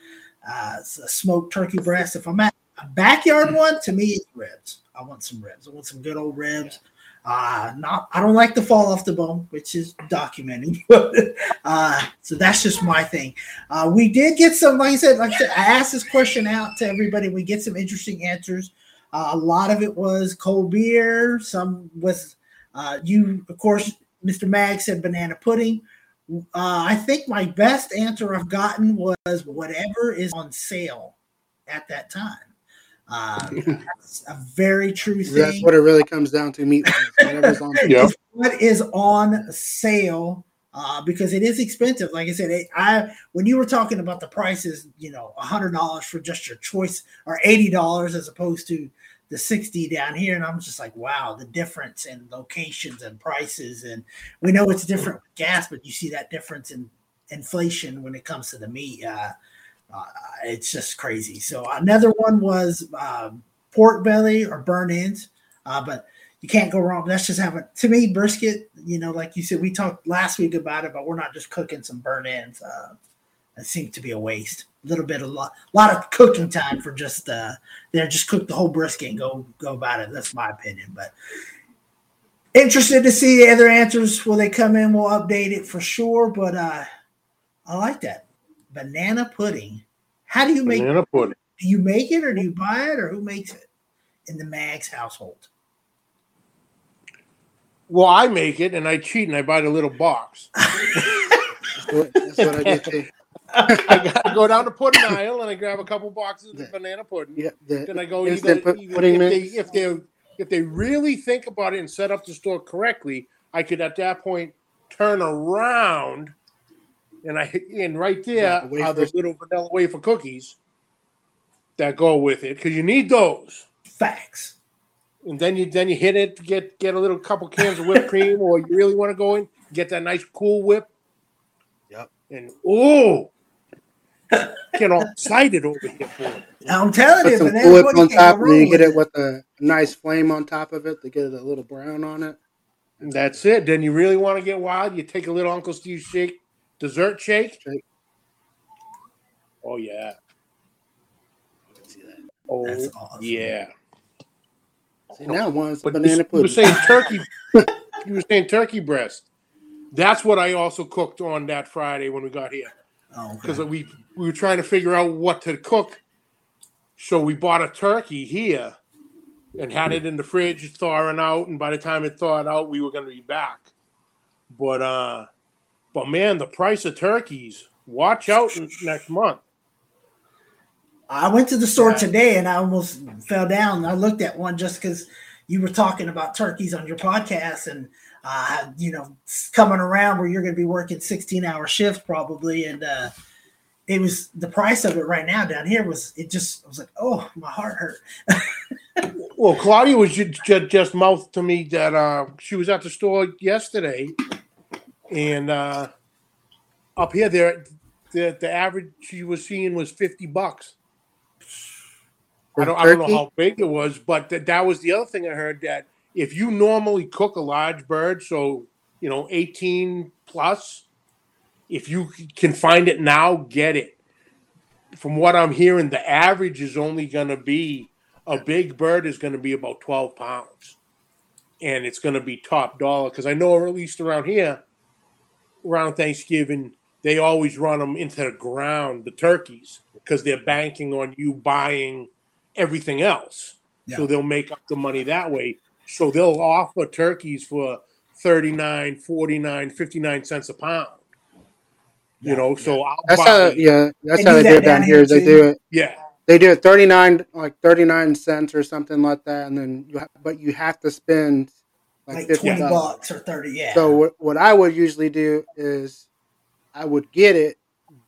uh, smoked turkey breast. If I'm at a backyard one, to me, it's ribs. I want some ribs. I want some good old ribs. Uh, not I don't like to fall off the bone, which is documented. uh, so that's just my thing. Uh, we did get some, like I said, like I said, I asked this question out to everybody. We get some interesting answers. Uh, a lot of it was cold beer. Some was uh, you, of course, Mr. Mag said banana pudding. Uh, I think my best answer I've gotten was whatever is on sale at that time. Uh, that's a very true thing. That's what it really comes down to. Meat, whatever's on. Yeah. It's what is on sale uh, because it is expensive. Like I said, it, I when you were talking about the prices, you know, hundred dollars for just your choice or eighty dollars as opposed to the sixty down here, and I'm just like, wow, the difference in locations and prices, and we know it's different with gas, but you see that difference in inflation when it comes to the meat. Uh, uh, it's just crazy. So another one was um, pork belly or burn ends, uh, but you can't go wrong. That's just having to me brisket. You know, like you said, we talked last week about it, but we're not just cooking some burn ends. Uh, it seems to be a waste. A little bit, a lot, lot of cooking time for just uh, there. Just cook the whole brisket and go go about it. That's my opinion. But interested to see the other answers. Will they come in? We'll update it for sure. But uh, I like that banana pudding. How do you make? Banana pudding. Do you make it or do you buy it or who makes it in the Mags household? Well, I make it and I cheat and I buy the little box. That's what, I did too. I gotta go down to pudding aisle and I grab a couple boxes of Yeah. banana pudding. Yeah, the Then I go instant either, pu- either pudding if they if they if they really think about it and set up the store correctly, I could at that point turn around and I and right there the are the little vanilla wafer cookies that go with it because you need those. Facts. And then you then you hit it, get get a little couple cans of whipped cream, or you really want to go in, get that nice cool whip. Yep. And oh, get all excited over here for it. I'm telling Put you, some banana Cool Whip on top, and you hit it with a nice flame on top of it to get it a little brown on it. And that's it. Then you really want to get wild, you take a little Uncle Steve shake, dessert shake. Shake. Oh yeah. See that? Oh That's awesome. yeah. See, now one's But banana you, you were saying turkey. you were saying turkey breast. That's what I also cooked on that Friday when we got here. Oh, because okay. we we were trying to figure out what to cook. So we bought a turkey here and had it in the fridge thawing out, and by the time it thawed out, we were going to be back. But uh, but man, the price of turkeys. Watch out next month. I went to the store Yeah. today and I almost fell down. I looked at one just because you were talking about turkeys on your podcast and uh, you know coming around where you're going to be working 16 hour shifts probably and uh, it was the price of it right now down here was it just I was like oh my heart hurt Well, Claudia was just, just, mouthed to me that uh, she was at the store yesterday, and uh, up here, there the the average you was seeing was fifty bucks. I don't, I don't know how big it was, but th- that was the other thing I heard that if you normally cook a large bird, so you know, 18 plus, if you can find it now, get it. From what I'm hearing, the average is only going to be a big bird is going to be about 12 pounds. And it's going to be top dollar because I know, at least around here, around Thanksgiving, they always run them into the ground, the turkeys, because they're banking on you buying everything else. So they'll make up the money that way. So they'll offer turkeys for 39, 49, 59 cents a pound. You Yeah, know, so I'll That's buy, how yeah, that's They how do they that do it down down here. here, They do it. yeah, They do it thirty nine like thirty nine cents or something like that, and then you ha- but you have to spend like, like twenty bucks or thirty. Yeah. So what what I would usually do is I would get it,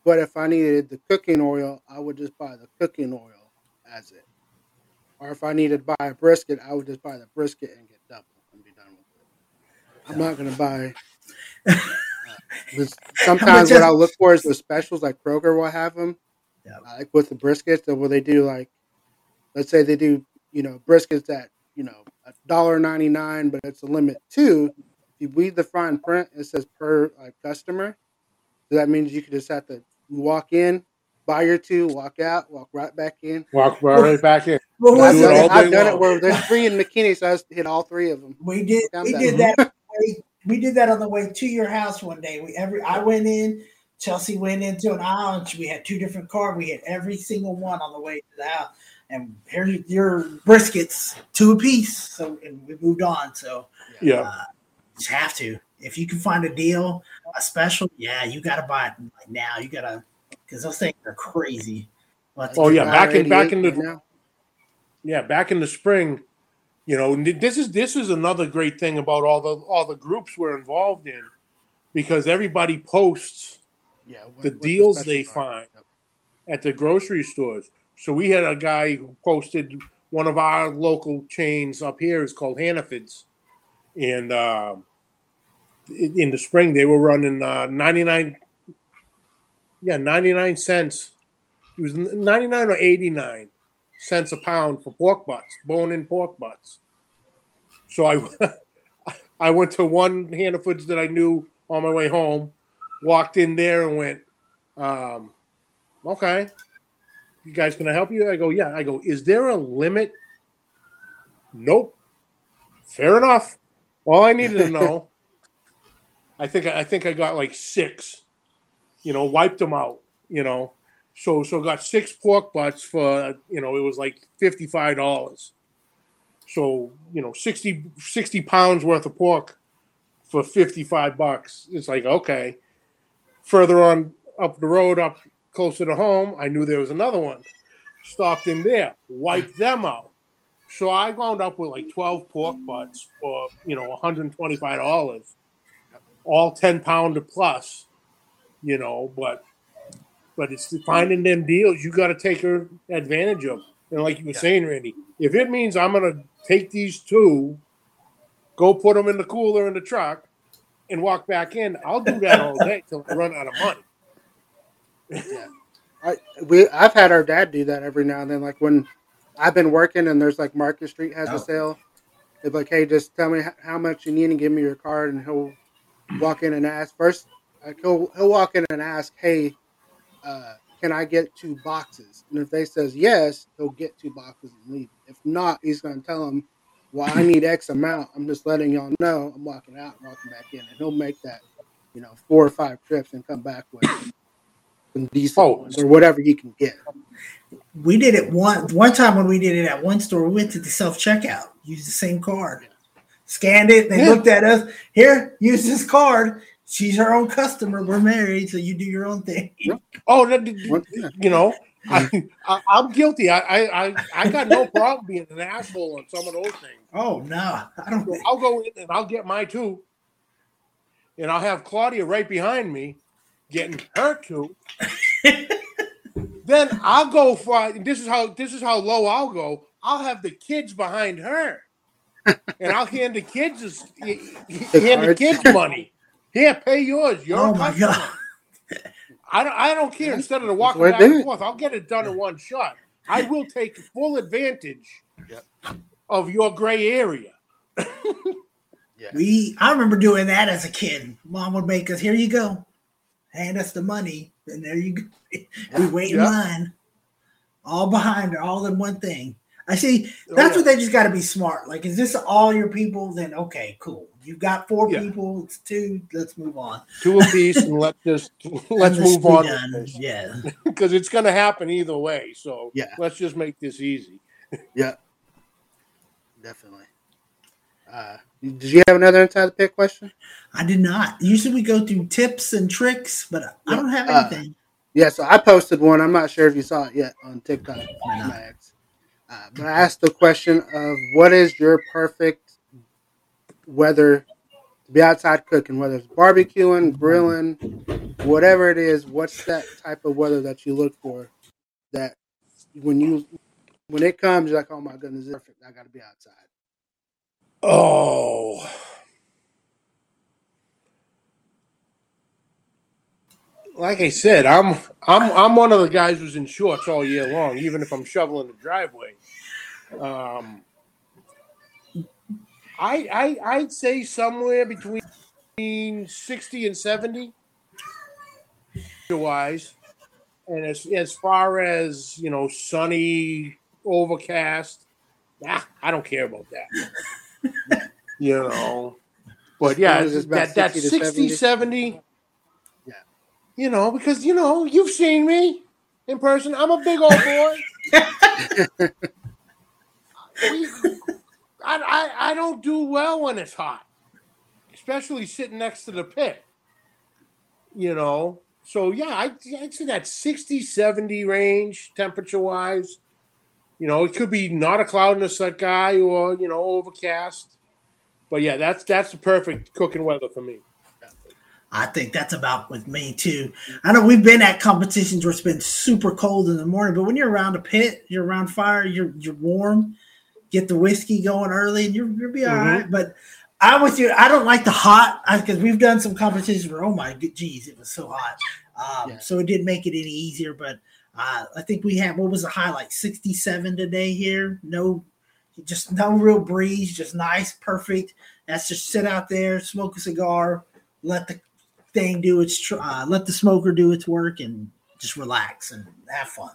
but if I needed the cooking oil, I would just buy the cooking oil as it. Or if I needed to buy a brisket, I would just buy the brisket and get double and be done with it. I'm not gonna buy. Uh, sometimes what I'll look for is the specials, like Kroger will have them, Yeah. like with the briskets. So will they do like, let's say they do, you know, briskets at you know a dollar ninety nine, but it's a limit two. If you read the fine print, it says per like customer. So that means you could just have to walk in, buy your two, walk out, walk right back in. walk right back in. What And was I've do it? it done, all it, I've done it where there's three in McKinney, so I just hit all three of them. We did. Calm We down. did that. on the way- We did that on the way to your house one day. We every I went in. Chelsea went into an aisle and we had two different cars. We had every single one on the way to the house. And here's your briskets, two apiece. So and we moved on. So Yeah. uh, you have to. If you can find a deal, a special, yeah, you got to buy it like now. You got to because those things are crazy. But Oh, yeah, back in- back in the- now. yeah back in the spring you know this is this is another great thing about all the all the groups we're involved in because everybody posts Yeah, what- the deals specials they are. find. Yep. at the grocery stores so we had a guy who posted one of our local chains up here is called hannaford's. And in in the spring they were running uh 99 yeah 99 cents. It was 99 or 89 cents a pound for pork butts bone-in pork butts. So i i went to one hannaford's that i knew on my way home walked in there and went um okay you guys can i help you? I go yeah. I go is there a limit? Nope. Fair enough. All i needed to know. I think i think i got like six you know wiped them out you know. So so got six pork butts for you know it was like $55 so you know 60 60 pounds worth of pork for 55 bucks. It's like okay. Further on up the road up closer to home i knew there was another one. Stopped in there wiped them out. So i wound up with like 12 pork butts for you know $125 all 10 pounder plus you know but but it's finding them deals you got to take advantage of. And like you were Yeah. saying randy if it means i'm going to take these two go put them in the cooler in the truck and walk back in i'll do that all day till i run out of money Yeah. I we I've had our dad do that every now and then. Like when I've been working and there's like Market Street has Oh. a sale. It's like, hey, just tell me how much you need and give me your card, and he'll walk in and ask first. Like he'll he'll walk in and ask, hey, uh, can I get two boxes? And if they says yes, he'll get two boxes and leave. If not, he's gonna tell them, well, I need X amount. I'm just letting y'all know. I'm walking out and walking back in, and he'll make that, you know, four or five trips and come back with some decent Oh. or whatever you can get. we did it one one time when we did it at one store. We went to the self checkout, used the same card, scanned it. They Yeah. looked at us. Here, use this card. She's her own customer. We're married, so you do your own thing. oh that, you know I, I i'm guilty I, I i i got no problem being an asshole on some of those things Oh no, I don't. So I'll go in and I'll get my two, and I'll have Claudia right behind me, getting her two. then I'll go for and this is how this is how low I'll go. I'll have the kids behind her, and I'll hand the kids this- hand the kids money. Here, pay yours. You're oh a my customer. god. I don't, I don't care. Instead of the walking I back and did. forth, I'll get it done in one shot. I will take full advantage Yep. of your gray area. Yeah. We I remember doing that as a kid. Mom would make us, here you go. Hand us the money. And there you go. we wait in line. All behind her, all in one thing. I see Oh, that's yeah. what they just gotta be smart. Like, is this all your people? Then okay, cool. You've got four Yeah. people, it's two, let's move on. Two apiece, and let's just let's move on. Yeah. because it's going to happen either way. So Yeah. let's just make this easy. Yeah, definitely. Uh, did you have another inside the pit question? I did not. Usually we go through tips and tricks, but I Yeah, don't have uh, anything. Yeah, so I posted one. I'm not sure if you saw it yet on TikTok, not. Mags. Uh, but I asked the question of what is your perfect weather to be outside cooking, whether it's barbecuing, grilling, whatever it is. What's that type of weather that you look for? That when you when it comes, you're like, oh my goodness, it's perfect. I got to be outside. Oh. Like I said, I'm I'm I'm one of the guys who's in shorts all year long, even if I'm shoveling the driveway. Um, I I I'd say somewhere between sixty and seventy, wise. And as as far as you know, sunny, overcast, nah, I don't care about that you know. But yeah, long as it's about that, that 60 to 60, 70. 70. Yeah. You know, because, you know, you've seen me in person. I'm a big old boy. We- I, I, I don't do well when it's hot, especially sitting next to the pit. You know, so yeah, I, I'd say that 60, 70 range temperature wise. You know, it could be not a cloud in the sky or, you know, overcast. But yeah, that's that's the perfect cooking weather for me. I think that's about with me too. I know we've been at competitions where it's been super cold in the morning, but when you're around a pit, you're around fire, you're you're warm, get the whiskey going early, and you're you'll be all Mhm. right. But I'm with you. I don't like the hot because we've done some competitions where oh my good geez, it was so hot. Um, Yeah. So it didn't make it any easier. But uh, I think we had what was the high like 67 today here. No, just no real breeze, just nice, perfect. That's just sit out there, smoke a cigar, let the thing do its tr- uh, let the smoker do its work and just relax and have fun.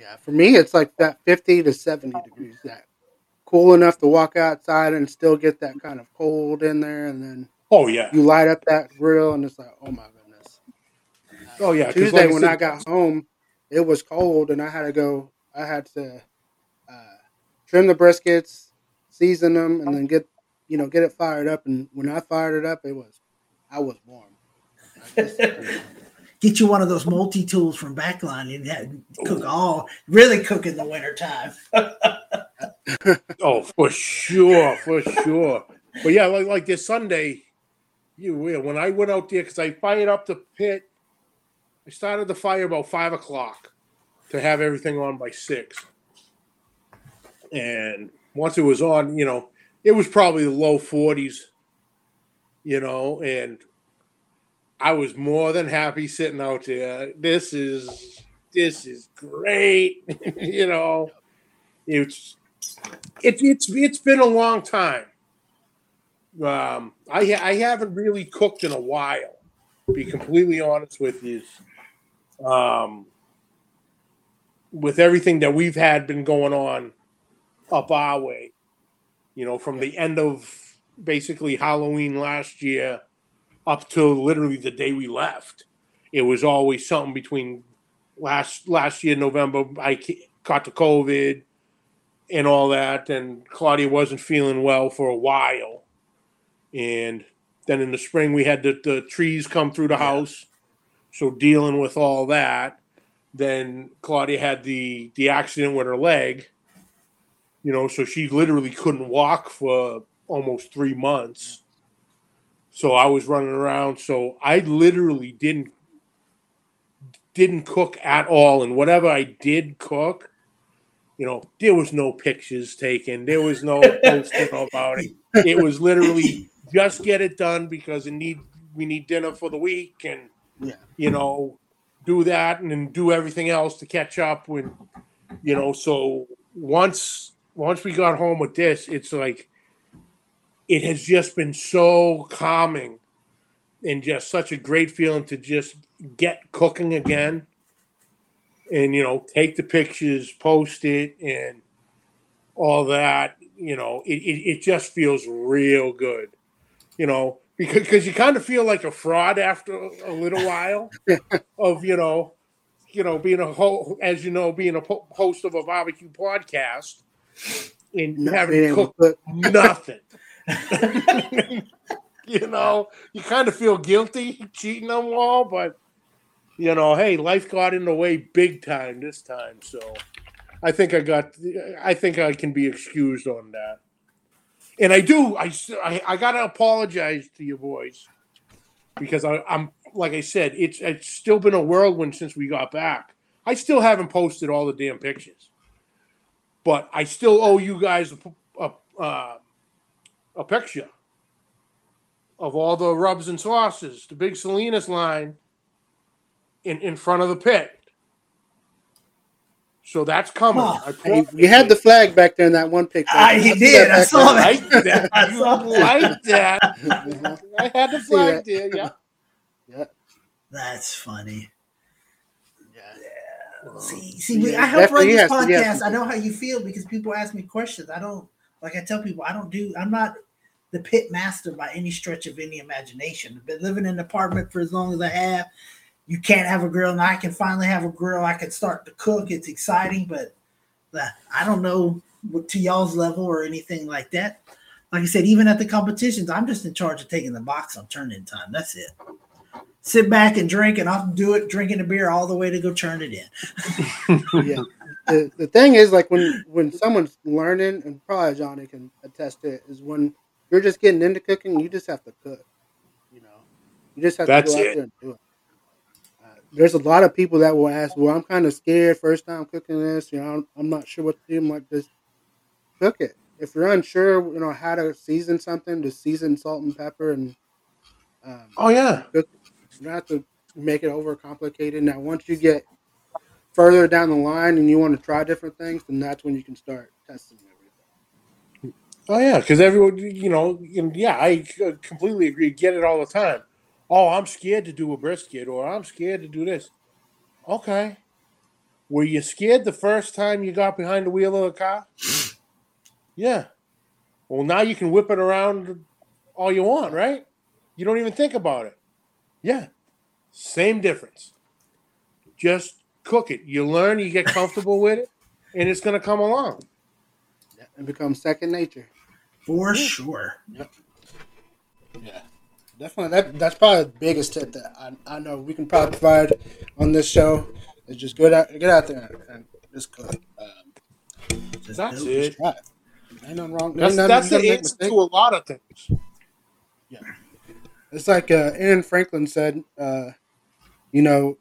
Yeah, for me, it's like that 50 to 70 degrees, that cool enough to walk outside and still get that kind of cold in there. And then Oh yeah. you light up that grill, and it's like, oh my goodness. Oh yeah. Tuesday, like when said- I got home, it was cold, and I had to go, I had to uh, trim the briskets, season them, and then get, you know, get it fired up. And when I fired it up, it was, I was warm. I just- Get you one of those multi tools from Backline and that cook all really cook in the wintertime. Oh, for sure, for sure. But yeah, like like this Sunday, you when I went out there because I fired up the pit, I started the fire about five o'clock to have everything on by six. And once it was on, you know, it was probably the low forties, you know, and I was more than happy sitting out there. This is this is great, you know. It's it, it's it's been a long time. Um, I I haven't really cooked in a while. To be completely honest with you. Um, with everything that we've had been going on up our way, you know, from the end of basically Halloween last year up to literally the day we left, it was always something between last last year November. I caught the COVID and all that, and Claudia wasn't feeling well for a while. And then in the spring, we had the, the trees come through the house. So dealing with all that, then Claudia had the the accident with her leg. You know, so she literally couldn't walk for almost three months. So I was running around. So I literally didn't didn't cook at all, and whatever I did cook, you know, there was no pictures taken. There was no posting about it. It was literally just get it done because it need we need dinner for the week and Yeah. you know do that and then do everything else to catch up when you know so once once we got home with this it's like it has just been so calming and just such a great feeling to just get cooking again and you know take the pictures post it and all that you know it, it, it just feels real good you know because cause you kind of feel like a fraud after a little while of you know you know being a ho- as you know being a po- host of a barbecue podcast and Not having being to able cook to put- nothing. You know you kind of feel guilty cheating them all but you know hey life got in the way big time this time so i think i got i think i can be excused on that and i do I I gotta apologize to you boys because I, i'm like i said it's it's still been a whirlwind since we got back i still haven't posted all the damn pictures but i still owe you guys a, a, uh, a picture of all the rubs and sauces, the big Salinas line in, in front of the pit. So that's coming. Huh. I Hey, you had the flag back there in that one picture. I, he see did. I saw there. like that. I saw that. like that. I had the flag that. there, yeah. Yeah. That's funny. Yeah. See, see, we, Yeah, I help run this podcast. I know how you feel because people ask me questions. I don't like. I tell people I don't do. I'm not the pit master by any stretch of any imagination. I've been living in an apartment for as long as I have. You can't have a grill, and I can finally have a grill. I can start to cook. It's exciting, but I don't know what to y'all's level or anything like that. Like I said, even at the competitions, I'm just in charge of taking the box on turn-in time. That's it. Sit back and drink, and I'll do it drinking a beer all the way to go turn it in. yeah. The, the thing is, like when when someone's learning, and probably Johnny can attest to it, is when you're just getting into cooking, you just have to cook. You know, you just have That's to go it. out there and do it. There's a lot of people that will ask, "Well, I'm kind of scared first time cooking this. You know, I'm, I'm not sure what to do." I'm like, just cook it. If you're unsure, you know how to season something, just season salt and pepper, and um, Oh yeah. you don't have to make it over complicated. Now, once you get further down the line and you want to try different things, then that's when you can start testing everything. Oh yeah, because everyone, you know, and yeah, I completely agree. Get it all the time. Oh, I'm scared to do a brisket, or I'm scared to do this. Okay, were you scared the first time you got behind the wheel of a car? Yeah. Well, now you can whip it around all you want, right? You don't even think about it. Yeah, same difference. Just cook it. You learn, you get comfortable with it, and it's going to come along. It becomes second nature. For sure. Yep. Yeah, definitely. That that's probably the biggest tip that I, I know we can probably provide on this show is just get out get out there and just cook. Um, Just That's do it. just. Ain't nothing wrong. That's, nothing, that's the answer to a lot of things. Yeah, it's like uh, Aaron Franklin said, uh, you know,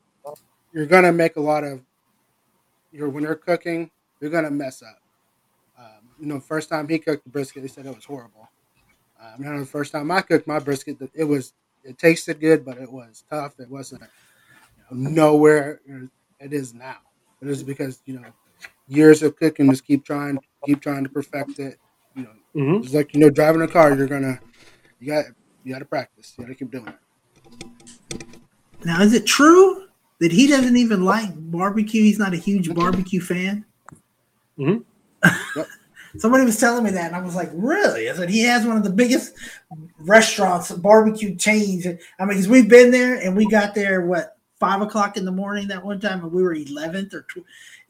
you're gonna make a lot of. You're when you're cooking, you're gonna mess up. Um, you know, first time he cooked the brisket, he said it was horrible. You know, the first time I cooked my brisket, it was it tasted good, but it was tough. It wasn't you know, nowhere it is now. It is because you know years of cooking, just keep trying, keep trying to perfect it. You know, Mm-hmm. it's like you know driving a car. You're gonna you got you got to practice. You got to keep doing it. Now, is it true that he doesn't even like barbecue? He's not a huge barbecue fan. Mhm. Yep. Somebody was telling me that, and I was like, "Really?" I said he has one of the biggest restaurants, barbecue chains. I mean, because we've been there, and we got there what five o'clock in the morning that one time, and we were eleventh or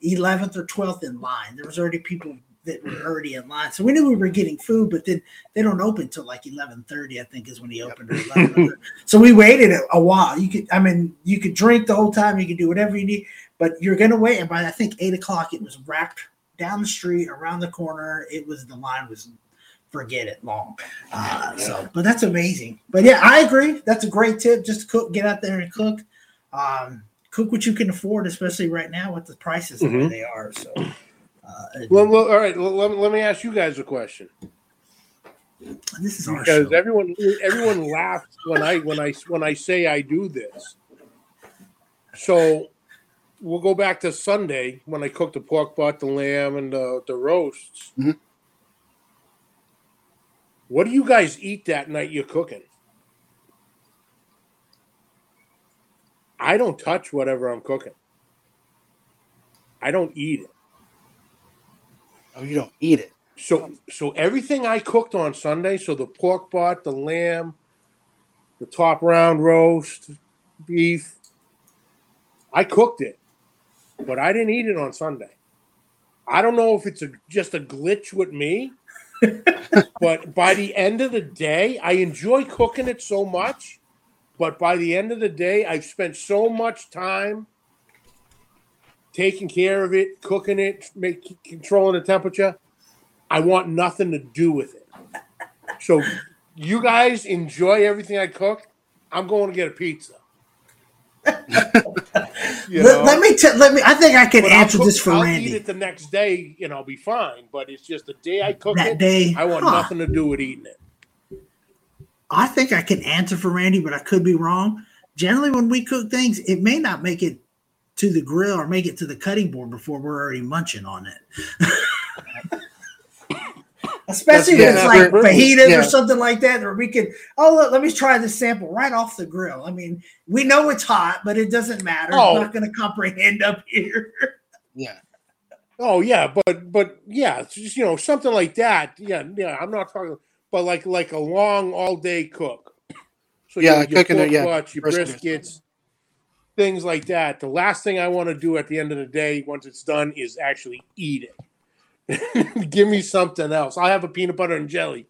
eleventh or twelfth in line. There was already people that were already in line, so we knew we were getting food. But then they don't open till like eleven thirty, I think, is when he opened. Or 11:30. So we waited a, a while. You could, I mean, you could drink the whole time. You could do whatever you need, but you're gonna wait. And by I think eight o'clock, it was wrapped down the street, around the corner. It was the line was, forget it, long. Uh, so, but that's amazing. But yeah, I agree. That's a great tip. Just cook, get out there and cook. Um, cook what you can afford, especially right now with the prices the way Mhm. they are. So, uh, Well, well, all right. Well, let, me, let me ask you guys a question. This is because everyone everyone laughs when I when I when I say I do this. So we'll go back to Sunday when I cooked the pork butt, the lamb, and the, the roasts. Mhm. What do you guys eat that night you're cooking? I don't touch whatever I'm cooking. I don't eat it. Oh, you don't eat it. So so everything I cooked on Sunday, so the pork butt, the lamb, the top round roast, beef, I cooked it, but I didn't eat it on Sunday. I don't know if it's a, just a glitch with me, but by the end of the day, I enjoy cooking it so much. But by the end of the day, I've spent so much time taking care of it, cooking it, make, controlling the temperature. I want nothing to do with it. So you guys enjoy everything I cook. I'm going to get a pizza. Let, let me tell. Let me. I think I can But answer cook- this for I'll Randy. eat it the next day, and I'll be fine. But it's just the day I cook That it, day, I want huh. nothing to do with eating it. I think I can answer for Randy, but I could be wrong. Generally, when we cook things, it may not make it to the grill or make it to the cutting board before we're already munching on it. Especially if it's like we're- fajitas yeah. or something like that, or we can, oh, look, let me try this sample right off the grill. I mean, we know it's hot, but it doesn't matter. Oh. It's not going to comprehend up here. Yeah. Oh yeah, but but yeah, it's just you know something like that. Yeah, yeah. I'm not talking, but like like a long all day cook. So Yeah, your- like your cooking it, yeah, butts, your briskets. briskets, things like that. The last thing I want to do at the end of the day, once it's done, is actually eat it. Give me something else. I'll have a peanut butter and jelly.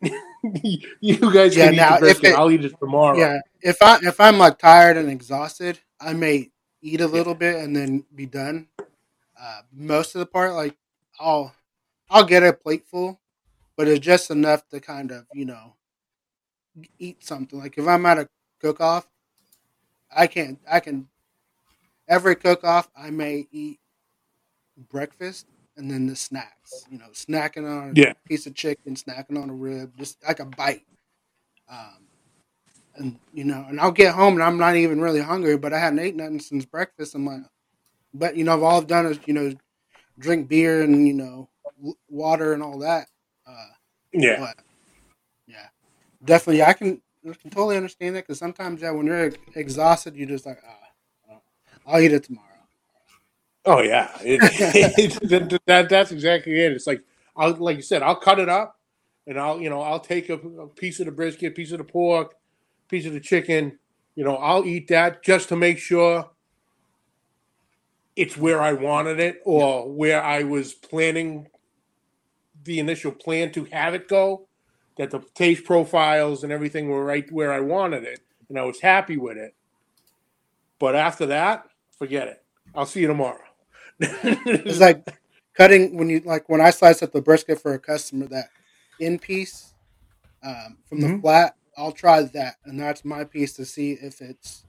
you guys Yeah, can eat now, the brisket. it- I'll eat it tomorrow. Yeah. If I if I'm like tired and exhausted, I may eat a little bit and then be done. Uh, most of the part, like I'll I'll get a plateful, but it's just enough to kind of you know eat something. Like if I'm at a cook off, I can't I can every cook off I may eat breakfast and then the snacks. You know, snacking on a piece of chicken, snacking on a rib, just like a bite. Um, and you know, and I'll get home and I'm not even really hungry, but I hadn't ate nothing since breakfast. I'm like, but you know, all I've done is you know, drink beer and you know, water and all that. Uh, yeah. but yeah, definitely, I can, I can totally understand that because sometimes, yeah, when you're exhausted, you just like, ah, I'll eat it tomorrow. Oh yeah, it, that, that- that's exactly it. It's like I'll like you said, I'll cut it up, and I'll you know I'll take a, a piece of the brisket, piece of the pork, piece of the chicken. You know, I'll eat that just to make sure it's where I wanted it or where I was planning the initial plan to have it go. That the taste profiles and everything were right where I wanted it, and I was happy with it. But after that, forget it. I'll see you tomorrow. It's like cutting when you like when I slice up the brisket for a customer that in piece um, from the Mhm. flat. I'll try that, and that's my piece to see if it's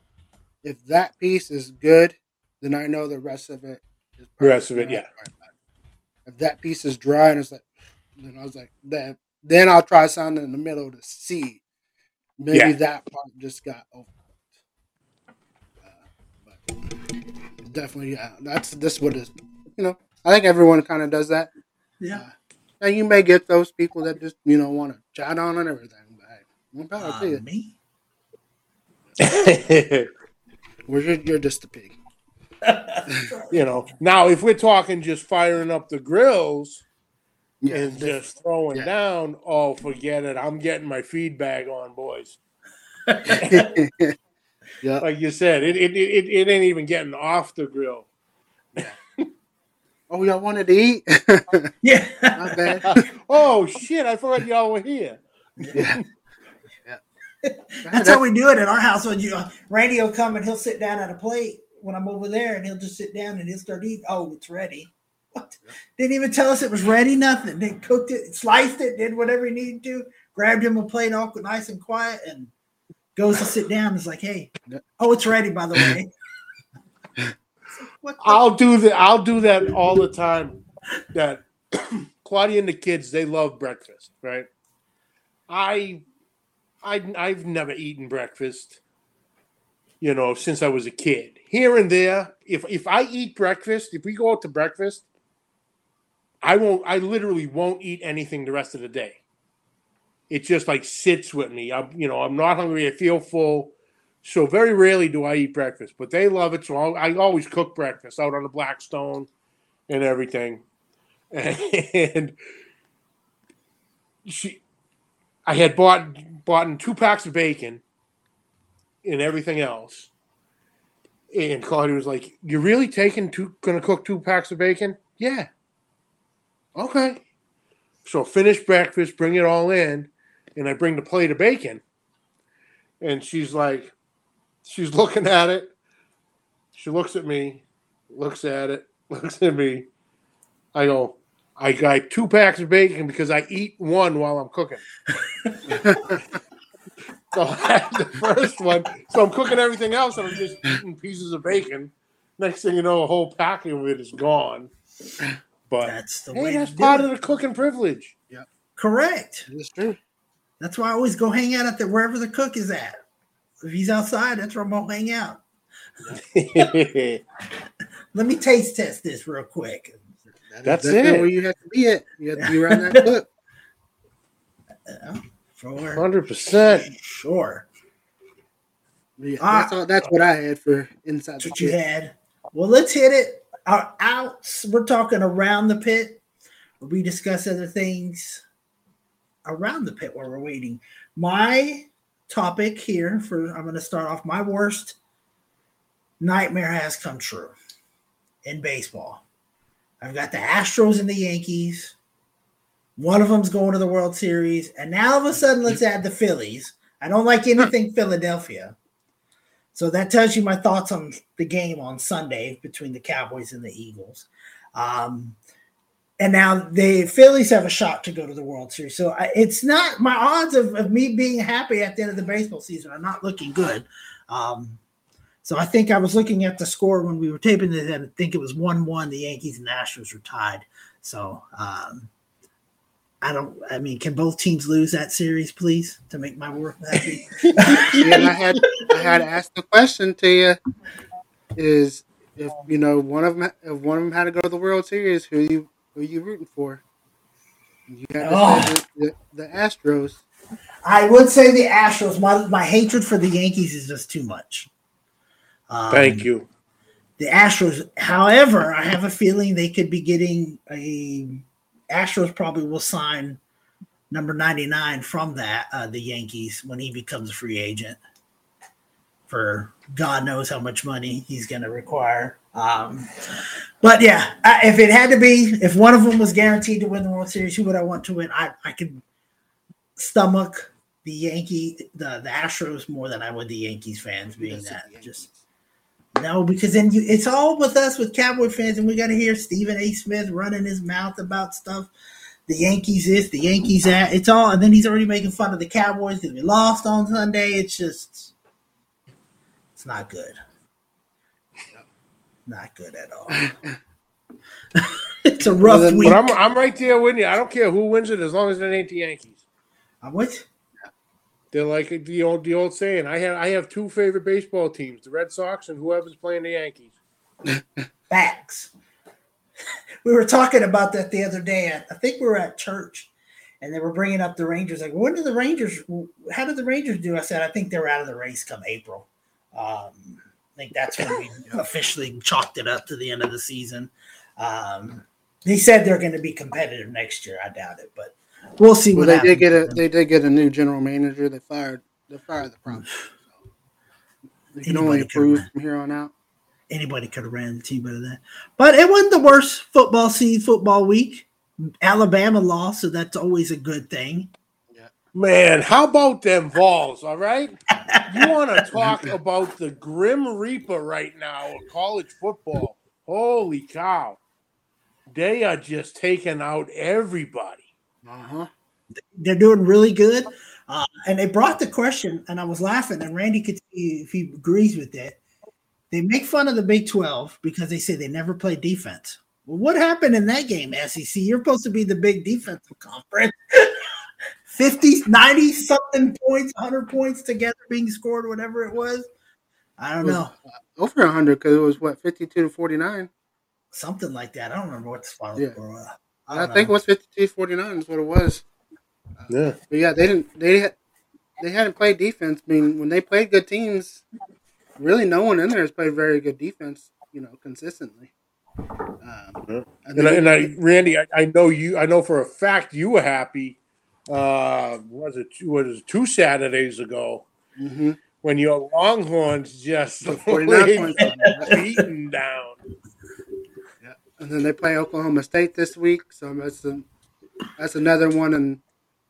if that piece is good. Then I know the rest of it. Is The rest of it, yeah. If that piece is dry and it's like, then I was like, then then I'll try something in the middle to see. Maybe Yeah. that part just got over. Definitely, yeah. That's this what is. You know, I think everyone kind of does that. Yeah. Now you may get those people that just you know want to chat on and everything, but hey, Uh, to you. me? Well, you're, you're just a pig. you know, now if we're talking just firing up the grills Yeah, and just throwing Yeah. down, oh, forget it. I'm getting my feedback on, boys. yeah. Like you said, it it, it, it ain't even getting off the grill. Oh, y'all wanted to eat? Yeah. Not bad. oh shit! I forgot y'all were here. Yeah. That's how we do it at our house. When you uh, Randy will come and he'll sit down at a plate when I'm over there, and he'll just sit down and he'll start eating. Oh, it's ready. What? Didn't even tell us it was ready. Nothing. They cooked it, sliced it, did whatever he needed to. Grabbed him a plate, all nice and quiet, and goes to sit down. It's like, hey, oh, it's ready. By the way. The- I'll do that. I'll do that all the time. That Claudia and the kids, they love breakfast, right? I, I, I've never eaten breakfast. You know, since I was a kid. Here and there, if if I eat breakfast, if we go out to breakfast, I won't. I literally won't eat anything the rest of the day. It just like sits with me. I'm, you know, I'm not hungry. I feel full. So very rarely do I eat breakfast, but they love it. So I, always cook breakfast out on the Blackstone and everything. And she, I had bought bought in two packs of bacon and everything else. And Claudia was like, "You're really taking two? Going to cook two packs of bacon? Yeah. Okay. So finish breakfast, bring it all in, and I bring the plate of bacon. And she's like, she's looking at it. She looks at me, looks at it, looks at me. I go, I got two packs of bacon because I eat one while I'm cooking. so I had the first one. So I'm cooking everything else and I'm just eating pieces of bacon. Next thing you know, a whole pack of it is gone. But That's the hey, way that's part it. of the cooking privilege. Yeah. Correct. That's true. That's why I always go hang out at the wherever the cook is at. If he's outside, that's where I'm gonna hang out. Let me taste test this real quick. That is That's it. where you have to be at. You have to be around that cook. Yeah, sure, Hundred percent. sure. Yeah, Ah. that's all. That's what I had for inside That's the what you had. Well, let's hit it. Our outs. We're talking around the pit. We discuss other things around the pit while we're waiting. My topic here for I'm going to start off. My worst nightmare has come true in baseball. I've got the Astros and the Yankees. One of them's going to the World Series, and now all of a sudden, let's add the Phillies. I don't like anything Philadelphia. So that tells you my thoughts on the game on Sunday between the Cowboys and the Eagles. Um, and now the Phillies have a shot to go to the World Series. So I, it's not my odds of, of me being happy at the end of the baseball season are not looking good. Um, so I think I was looking at the score when we were taping this, and I think it was 1 1. The Yankees and Astros were tied. So um, I don't, I mean, can both teams lose that series, please, to make my work happy? Yeah, and I had I had asked the question to you: Is if you know one of them if one of them had to go to the World Series, who you who you rooting for? You got Oh. the, the, the Astros. I would say the Astros. My my hatred for the Yankees is just too much. Um, Thank you. The Astros, however, I have a feeling they could be getting a. Astros probably will sign number ninety nine from that uh, the Yankees when he becomes a free agent for God knows how much money he's going to require. Um, but yeah, I, if it had to be, if one of them was guaranteed to win the World Series, who would I want to win? I I could stomach the Yankee, the the Astros more than I would the Yankees fans being Yes, that just no, because then you it's all with us with Cowboy fans, and we got to hear Stephen A. Smith running his mouth about stuff. The Yankees this, the Yankees that. It's all, and then he's already making fun of the Cowboys because we lost on Sunday. It's just, it's not good. Not good at all. it's a rough Well, week. But I'm I'm right there with you. I don't care who wins it as long as it ain't the Yankees. I'm with They're like the old the old saying. I have I have two favorite baseball teams: the Red Sox and whoever's playing the Yankees. Facts. We were talking about that the other day. I- I think we were at church, and they were bringing up the Rangers. Like, when did the Rangers? How did the Rangers do? I said, I think they're out of the race come April. Um, I think that's when we officially chalked it up to the end of the season. Um, he said they're going to be competitive next year. I doubt it, but we'll see Well, what they happens. did get a they did get a new general manager. They fired they fired the problem. So they can only Anybody can improve from here on out. Anybody could have ran the team better than that. But it wasn't the worst football season, football week. Alabama lost, so that's always a good thing. Man, how about them Vols? All right, you want to talk about the grim reaper right now of college football? Holy cow! They are just taking out everybody. Uh huh. They're doing really good. Uh, and they brought the question, and I was laughing, and Randy could see if he agrees with it. They make fun of the Big 12 because they say they never play defense. Well, what happened in that game, SEC? You're supposed to be the big defensive conference. 50, 90 something points, 100 points together being scored, whatever it was. I don't was, know. uh, over 100 because it was what 52 to 49. Something like that. I don't remember what the final Yeah. score was. I, don't think it was 52 49 is what it was. Yeah. But yeah, they didn't. They had, they hadn't played defense. I mean, when they played good teams, really no one in there has played very good defense. You know, consistently. Um, Yeah. and And I, and I Randy, I, I know you. I know for a fact you were happy. Uh, was it two, was it two Saturdays ago Mhm. when your Longhorns just Put 49 laid points on them. beaten down? Yeah, and then they play Oklahoma State this week, so that's a, that's another one. And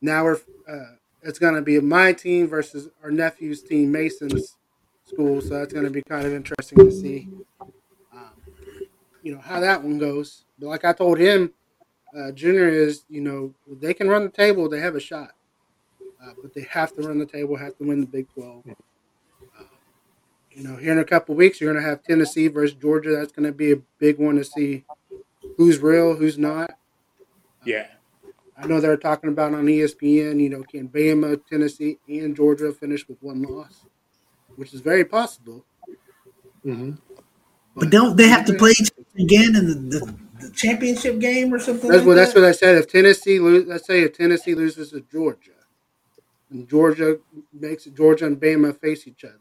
now we're uh, it's going to be my team versus our nephew's team, Mason's school. So that's going to be kind of interesting to see, um, you know, how that one goes. But like I told him, uh, Junior is, you know, they can run the table, they have a shot, uh, but they have to run the table, have to win the Big Twelve. Uh, you know, here in a couple weeks, you're going to have Tennessee versus Georgia. That's going to be a big one to see who's real, who's not. Yeah. I know they're talking about on ESPN, you know, can Bama, Tennessee, and Georgia finish with one loss, which is very possible. hmm But don't they have to play each other again in the, the, the championship game or something? That's like what that's what I said. If Tennessee lose, let's say if Tennessee loses to Georgia, and Georgia makes Georgia and Bama face each other,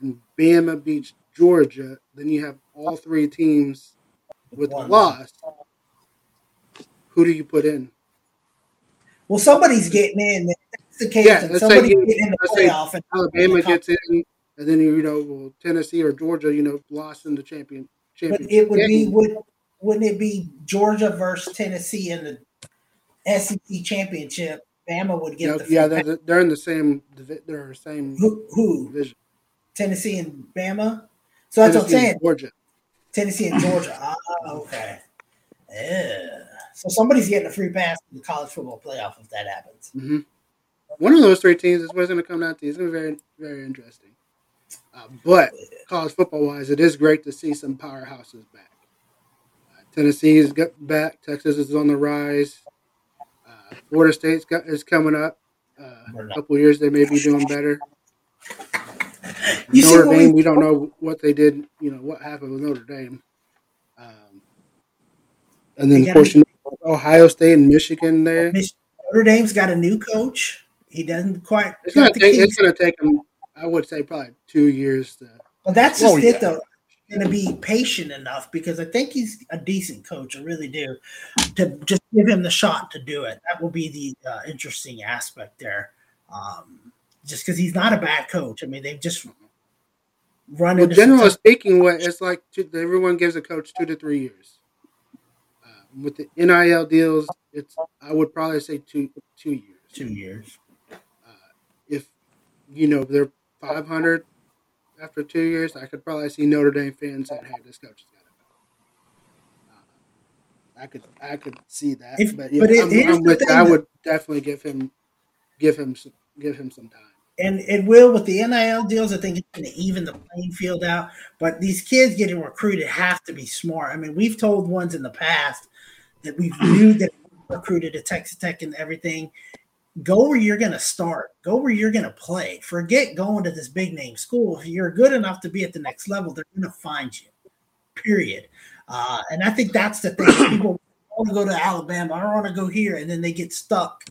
and Bama beats Georgia, then you have all three teams with a One. loss. Who do you put in? Well, somebody's getting in. That's the case. Yeah, let's somebody's you- getting in the playoff. And, Alabama gets in, and then you know well, Tennessee or Georgia, you know, lost in the champion. but championship it would be game. would wouldn't it be Georgia versus Tennessee in the SEC championship? Bama would get the yeah, they're, they're in the same. They're the same who, who division. Tennessee and Bama. So that's what I'm Tennessee saying. Georgia. Tennessee and Georgia. Ah, okay. Yeah. So somebody's getting a free pass in the college football playoff if that happens. hmm One of those three teams is what's going to come down to. It's going to be very, very interesting. Uh, but college football wise, it is great to see some powerhouses back. Tennessee is got back. Texas is on the rise. Uh, Florida State's got, is coming up. Uh, a couple years, they may be doing better. You see Notre what Dame, we- we don't know what they did. You know what happened with Notre Dame. Um, and then of course, you know, Ohio State and Michigan there. Mich- Notre Dame's got a new coach. He doesn't quite. It's gonna take. keys. It's gonna take them. I would say probably two years to. But that's just Oh, it, yeah. though. Going to be patient enough because I think he's a decent coach. I really do. To just give him the shot to do it. That will be the uh, interesting aspect there. Um, just because he's not a bad coach. I mean, they've just run Well, generally speaking, what it's like. Two, everyone gives a coach two to three years. Uh, with the NIL deals, it's. I would probably say two two years. two years. If you know they're five hundred after two years, I could probably see Notre Dame fans saying, "Hey, this coach has got to go." Uh, I could, I could see that, If- but yeah, but I'm, I'm with I would definitely give him, give him, some, give him some time. And it will with the NIL deals. I think it's going to even the playing field out. But these kids getting recruited have to be smart. I mean, we've told ones in the past that we knew that recruited at Texas Tech and everything. Go where you're going to start. Go where you're going to play. Forget going to this big name school. If you're good enough to be at the next level, they're going to find you. Period. Uh, and I think that's the thing. People want to go to Alabama. I don't want to go here, and then they get stuck.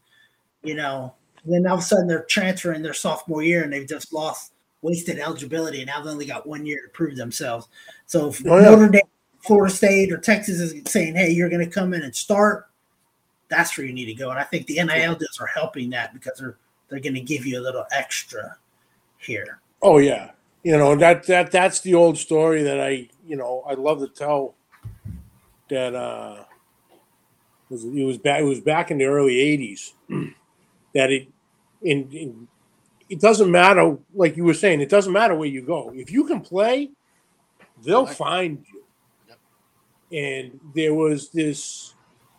You know, and then all of a sudden they're transferring their sophomore year and they've just lost wasted eligibility and now they only got one year to prove themselves. So if Oh, yeah. Notre Dame, Florida State, or Texas is saying, "Hey, you're going to come in and start," that's where you need to go. And I think the NIL deals are helping that because they're they're going to give you a little extra here. Oh yeah, you know that that that's the old story that I you know I love to tell. That uh, was it was back it was back in the early '80s. that it in, in it doesn't matter like you were saying it doesn't matter where you go if you can play, they'll find you. And there was this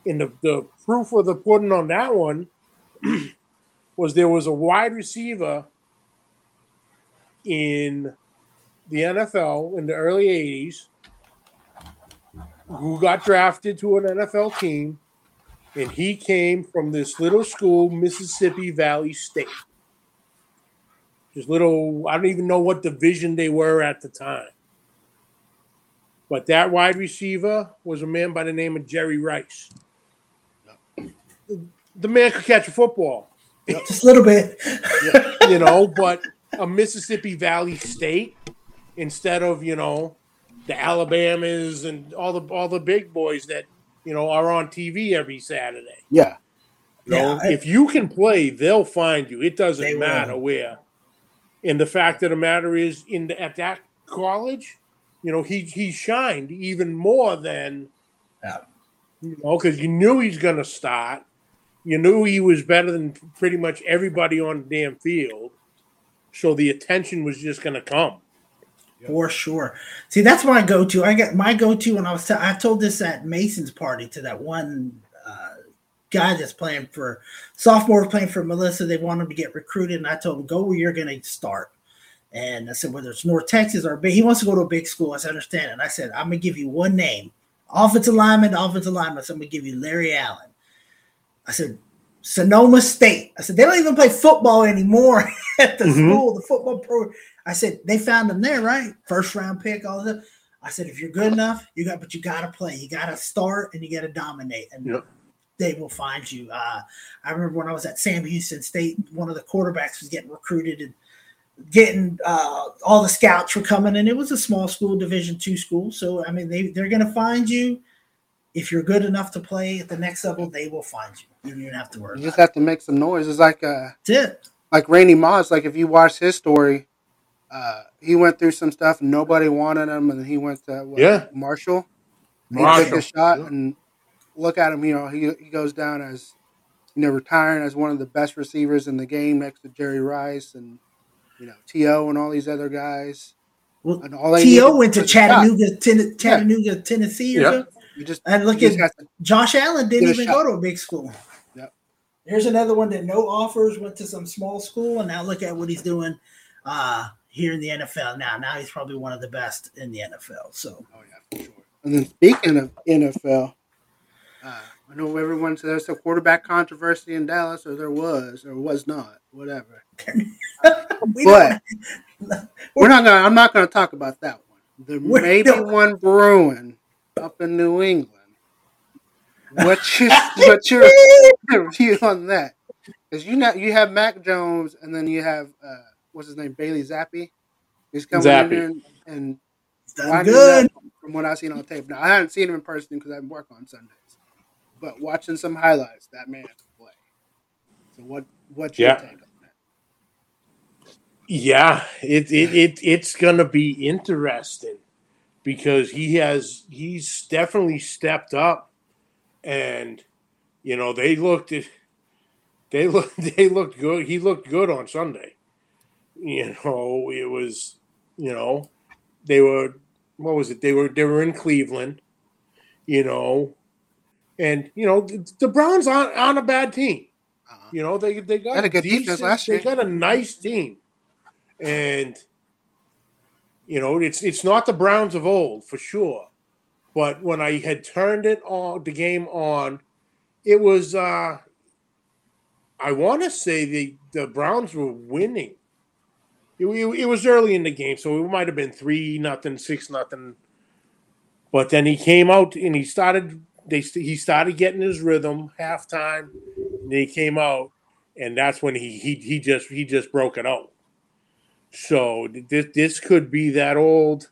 in the the proof of the pudding on that one was there was a wide receiver in the NFL in the early 80s who got drafted to an NFL team and he came from this little school, Mississippi Valley State. This little, I don't even know what division they were at the time. But that wide receiver was a man by the name of Jerry Rice. The man could catch a football. Just a little bit. you know, but a Mississippi Valley State instead of you know the Alabamas and all the all the big boys that you know are on TV every Saturday. Yeah. You know, Yeah, I- if you can play, they'll find you. It doesn't will. matter where. And the fact of the matter is, in the, at that college, you know, he he shined even more than, Yeah. you know, because you knew he's going to start. You knew he was better than pretty much everybody on the damn field. So the attention was just going to come. For sure. See, that's my go-to. I got my go-to when I was. T- I told this at Mason's party to that one uh, guy that's playing for sophomore playing for Melissa. They want him to get recruited, and I told him go where you're going to start. And I said whether it's North Texas or big, he wants to go to a big school. I said understand. And I said I'm going to give you one name, offensive lineman, offensive lineman. So I'm going to give you Larry Allen. I said Sonoma State. I said they don't even play football anymore at the Mhm. school, the football pro. I said they found them there, right? First round pick, all of that. I said if you're good enough, you got, but you got to play. You got to start and you got to dominate, and Yep. they will find you. Uh, I remember when I was at Sam Houston State, one of the quarterbacks was getting recruited and getting uh, all the scouts were coming, and it was a small school, Division two school. So I mean, they they're going to find you. If you're good enough to play at the next level, they will find you. You don't even have to worry. You just About have to make some noise. It's like uh it. That's it. like Randy Moss, like if you watch his story, uh, he went through some stuff and nobody wanted him, and then he went to what, Yeah. Marshall. He took a shot yeah. and look at him. You know, he he goes down as you know retiring as one of the best receivers in the game next to Jerry Rice and you know T.O. and all these other guys. Well, And all T.O. went to. Chattanooga, Ten- Chattanooga, Tennessee, or Yeah. something. You just And look at to Josh Allen didn't even shot. go to a big school. Yep. Here's another one that no offers went to some small school, and now look at what he's doing uh, here in the NFL. Now, now he's probably one of the best in the NFL. So Oh yeah, for sure. And then speaking of NFL, uh, I know everyone says there's a quarterback controversy in Dallas, or there was, or was not, whatever. we But don't, we're not gonna. I'm not gonna talk about that one. There We're- may be one brewing up in New England. What's your what's your view on that? Because you know you have Mac Jones, and then you have uh, what's his name, Bailey Zappe. He's coming Zappe. in and, and done good. from what I've seen on tape. Now I haven't seen him in person because I work on Sundays, but watching some highlights, that man can play. So what? What's your Yeah. take on that? Yeah, it, it it it's gonna be interesting because he has he's definitely stepped up, and you know they looked at they looked they looked good. He looked good on Sunday. You know, it was you know they were what was it? They were they were in Cleveland, you know, and you know the, the Browns aren't, aren't a bad team. Uh-huh. You know, they they got a good defense last year They got a nice team, and you know it's it's not the Browns of old for sure. But when I had turned it on, the game on, it was. uh I want to say the the Browns were winning. It, it, it was early in the game, so it might have been three nothing, six nothing. But then he came out and he started. They he started getting his rhythm halftime. And he came out, and that's when he he he just he just broke it out. So this this could be that old.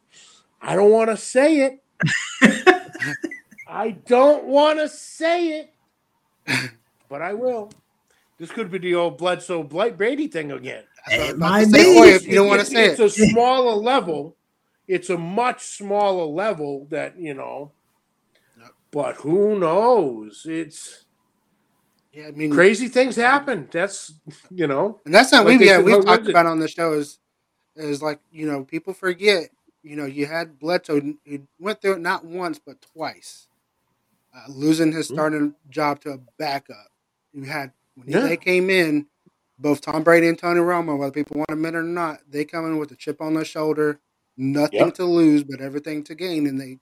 I don't want to say it. I don't want to say it, but I will. This could be the old Bledsoe Blight Brady thing again. That's what I was It about might to say. be. Oh, Boy, if you don't want to It's- say it's it, a smaller level. It's a much smaller level that you know. But who knows? It's yeah, I mean, crazy things happen. That's you know. And that's something Like we've yeah, we've talked about on the show is is like you know people forget you know you had Bledsoe who went through it not once but twice, uh, losing his Mhm. starting job to a backup. You had when Yeah. they came in, both Tom Brady and Tony Romo, whether people want to admit it or not, they come in with a chip on their shoulder, nothing Yep. to lose but everything to gain, and they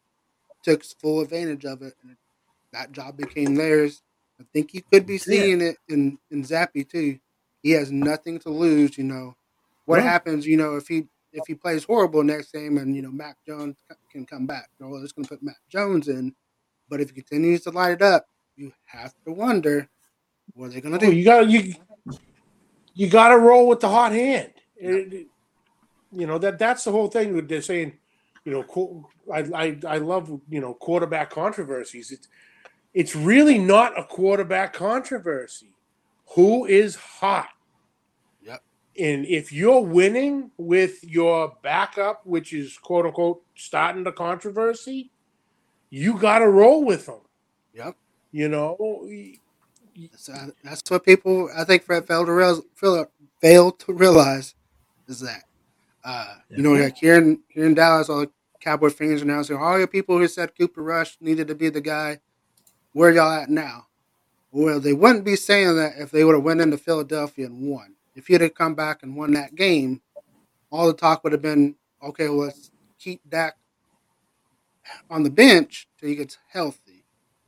took full advantage of it. And that job became theirs. I think you could be seeing it in in Zappe too. He has nothing to lose. You know what Yeah. happens. You know if he if he plays horrible next game and you know Mac Jones can come back. Well, they're just going to put Mac Jones in. But if he continues to light it up, you have to wonder what are they going to Oh, do. you got you you got to roll with the hot hand. It- it- you know that that's the whole thing. With they're saying, you know, I, I I love you know quarterback controversies. It's it's really not a quarterback controversy. Who is hot? Yep. And if you're winning with your backup, which is quote unquote starting the controversy, you got to roll with them. Yep. You know, So uh, that's what people I think Fred failed to realize, failed to realize is that uh, you know like here in here in Dallas, all the Cowboy fans are now saying all your people who said Cooper Rush needed to be the guy. Where y'all at now? Well, they wouldn't be saying that if they would have went into Philadelphia and won. If you'd have come back and won that game, all the talk would have been okay. Well, let's keep Dak on the bench till he gets healthy.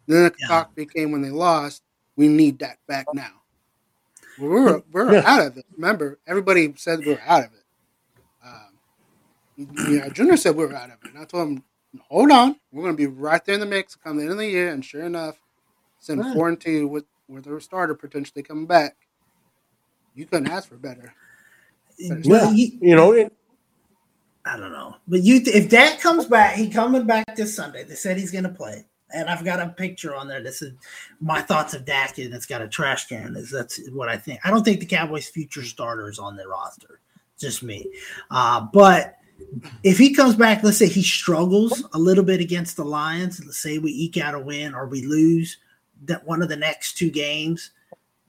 Then the Yeah. talk became when they lost, we need Dak back now. Well, we're we're Yeah. out of it. Remember, everybody said we were out of it. Um, you know, Junior said we were out of it. And I told him, hold on, we're going to be right there in the mix come the end of the year. And sure enough, send Right. four and two with with their starter potentially coming back. You couldn't ask for better. Well, you, you know, it, I don't know, but you if Dak comes back, he coming back this Sunday. They said he's going to play, and I've got a picture on there. This is my thoughts of Dak, and it's got a trash can. Is that's what I think. I don't think the Cowboys' future starter is on their roster. Just me, uh, but if he comes back, let's say he struggles a little bit against the Lions. Let's say we eke out a win or we lose that one of the next two games.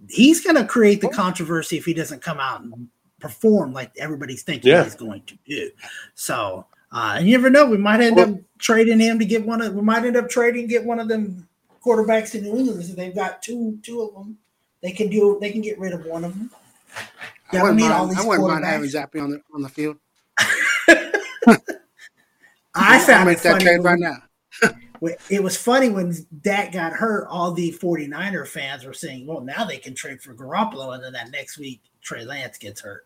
He's going to create the controversy if he doesn't come out and perform like everybody's thinking Yeah. he's going to do. So, uh, and you never know, we might end up trading him to get one of. We might end up trading get one of them quarterbacks in New England. So they've got two two of them. They can do. They can get rid of one of them. I Yeah, I wouldn't, mean, all mind, these I wouldn't mind having quarterbacks. Zappe on the on the field. I I'll found make it that funny trade right now. It was funny when Dak got hurt, all the 49er fans were saying, well, now they can trade for Garoppolo. And then that next week, Trey Lance gets hurt.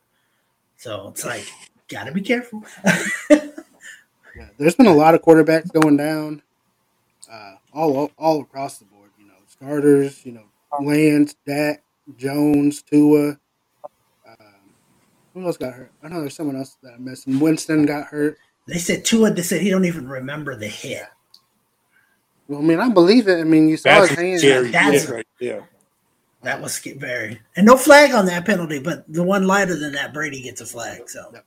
So it's like, got to be careful. Yeah, there's been a lot of quarterbacks going down, uh, all all across the board. You know, starters. You know, Lance, Dak, Jones, Tua. Um, who else got hurt? I know there's someone else that I missed. And Winston got hurt. they said Tua they said he don't even remember the hit. Well, I mean, I believe it. I mean, you saw that's his hand. scary That's- shit right there. That was sca- very and no flag on that penalty, but the one lighter than that, Brady gets a flag. So Yep.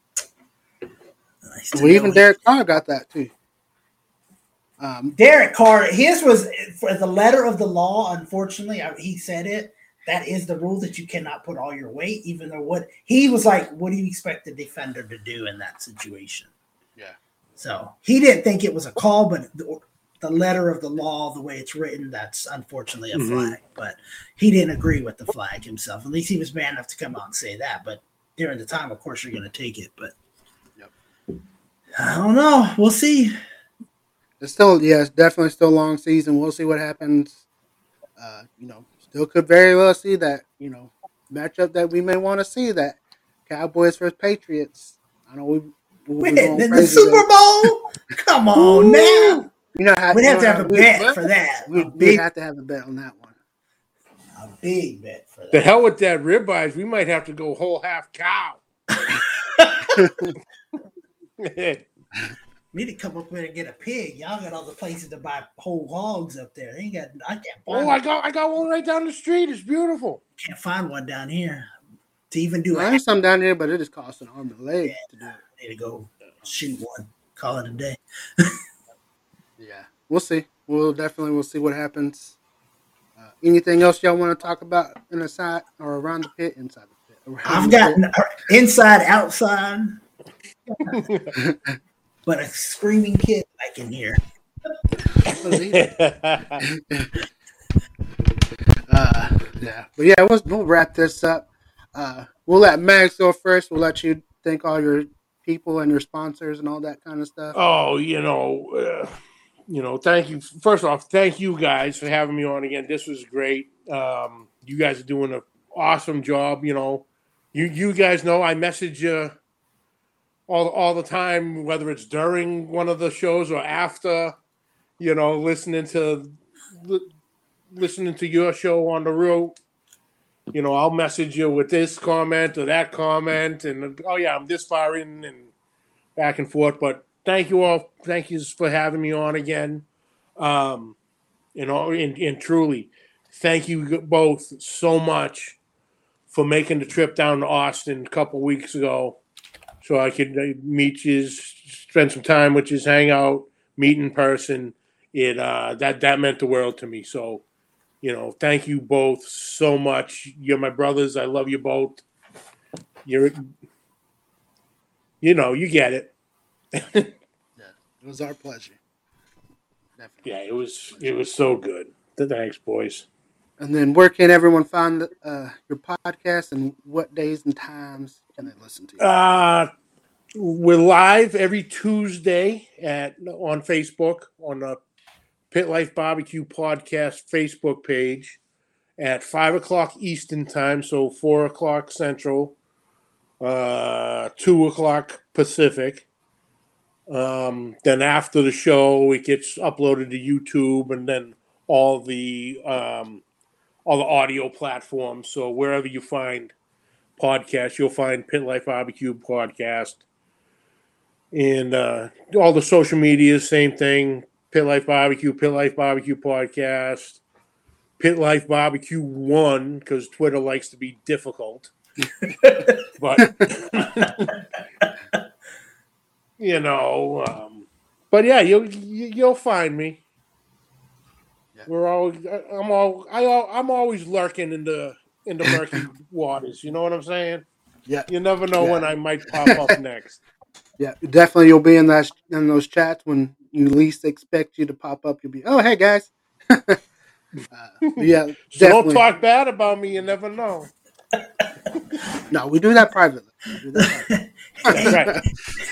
Nice Well, even. Derek Carr got that too. Um, Derek Carr, his was for the letter of the law. Unfortunately, I, he said it. That is the rule that you cannot put all your weight, even though what he was like, what do you expect the defender to do in that situation? Yeah. So he didn't think it was a call, but the, the letter of the law, the way it's written, that's unfortunately a Mhm. flag. But he didn't agree with the flag himself. At least he was man enough to come out and say that. But during the time, of course, you're going to take it. But Yep. I don't know. We'll see. it's still, yeah, it's definitely still a long season. We'll see what happens. Uh, you know, still could very well see that you know matchup that we may want to see that Cowboys versus Patriots. I know we. we'll Win going in the Super. Bowl? Come on now. You know, how, We'd have to have a we- bet for that. We, A we big, have to have a bet on that one. a big bet for that. The hell with that ribeyes. We might have to go whole half cow. We need to come up there and get a pig. Y'all got all the places to buy whole hogs up there. They ain't got. I can't find. oh, I got I got one right down the street. It's beautiful. can't find one down here to even do. Well, it. there's some down here, but it just costs an arm and a leg to do it. need to go shoot one. Call it a day. Yeah, we'll see. We'll definitely we'll see what happens. Uh, anything else y'all want to talk about in the side or around the pit, inside the pit? I've got inside, outside, but a screaming kid I can hear. Uh, yeah, but yeah, we'll, we'll wrap this up. Uh, we'll let Mags go first. We'll let you thank all your people and your sponsors and all that kind of stuff. oh, you know, uh, you know. Thank you. First off, thank you guys for having me on again. This was great. Um, you guys are doing an awesome job. You know, you you guys know I message you all all the time, whether it's during one of the shows or after. You know, listening to li- listening to your show on the road. You know, I'll message you with this comment or that comment, and oh yeah, I'm this far in and back and forth. But thank you all. Thank you for having me on again. Um, know, and, and truly, thank you both so much for making the trip down to Austin a couple weeks ago, so I could uh, meet you, spend some time with you, hang out, meet in person. It uh, that that meant the world to me. So, you know, thank you both so much. You're my brothers. I love you both. You're, you know, you get it. Yeah, it was our pleasure. Definitely. Yeah, it was it was so good. Thanks, boys. And then where can everyone find uh, your podcast and what days and times can they listen to you? Uh we're live every Tuesday at on Facebook on the Pit Life Barbecue Podcast Facebook page at five o'clock Eastern time, so four o'clock Central, uh, two o'clock Pacific. Um, then after the show, it gets uploaded to YouTube, and then all the um, all the audio platforms. So wherever you find podcasts, you'll find Pit Life Barbecue Podcast, and uh, all the social media, same thing. Pit Life Barbecue, Pit Life Barbecue Podcast, Pit Life Barbecue One, because Twitter likes to be difficult. but you know, um, but yeah, you'll you- you'll find me. Yeah. We're all I'm all I al- I'm always lurking in the in the murky waters. You know what I'm saying? Yeah. You never know when I might pop up next. Yeah, definitely. You'll be in that in those chats when you least expect you to pop up. You'll be, oh hey guys. uh, yeah, So don't talk bad about me. You never know. No, we do that privately. We do that privately. hope,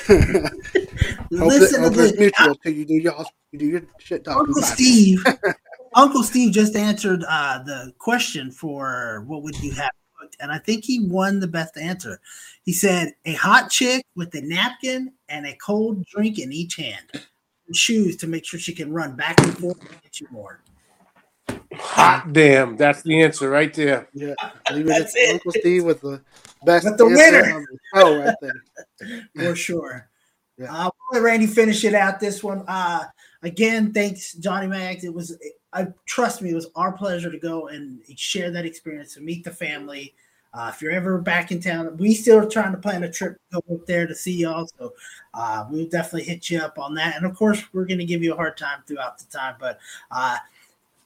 it, Listen to hope it's this. mutual till you do your you do your shit talking. Uncle. Steve. Uncle Steve just answered uh, the question for what would you have cooked, and I think he won the best answer. He said a hot chick with a napkin and a cold drink in each hand, and shoes to make sure she can run back and forth and get you more. Hot damn. That's the answer right there. Yeah, leave That's it. Uncle Steve with the best With the winner. show right there. for sure. Yeah. Uh, we'll let Randy finish it out. This one, uh, again, thanks, Johnny Mags. It was, I trust me, it was our pleasure to go and share that experience and meet the family. Uh, if you're ever back in town, we still are trying to plan a trip to go up there to see y'all. So uh, we'll definitely hit you up on that. And of course, we're going to give you a hard time throughout the time. But uh,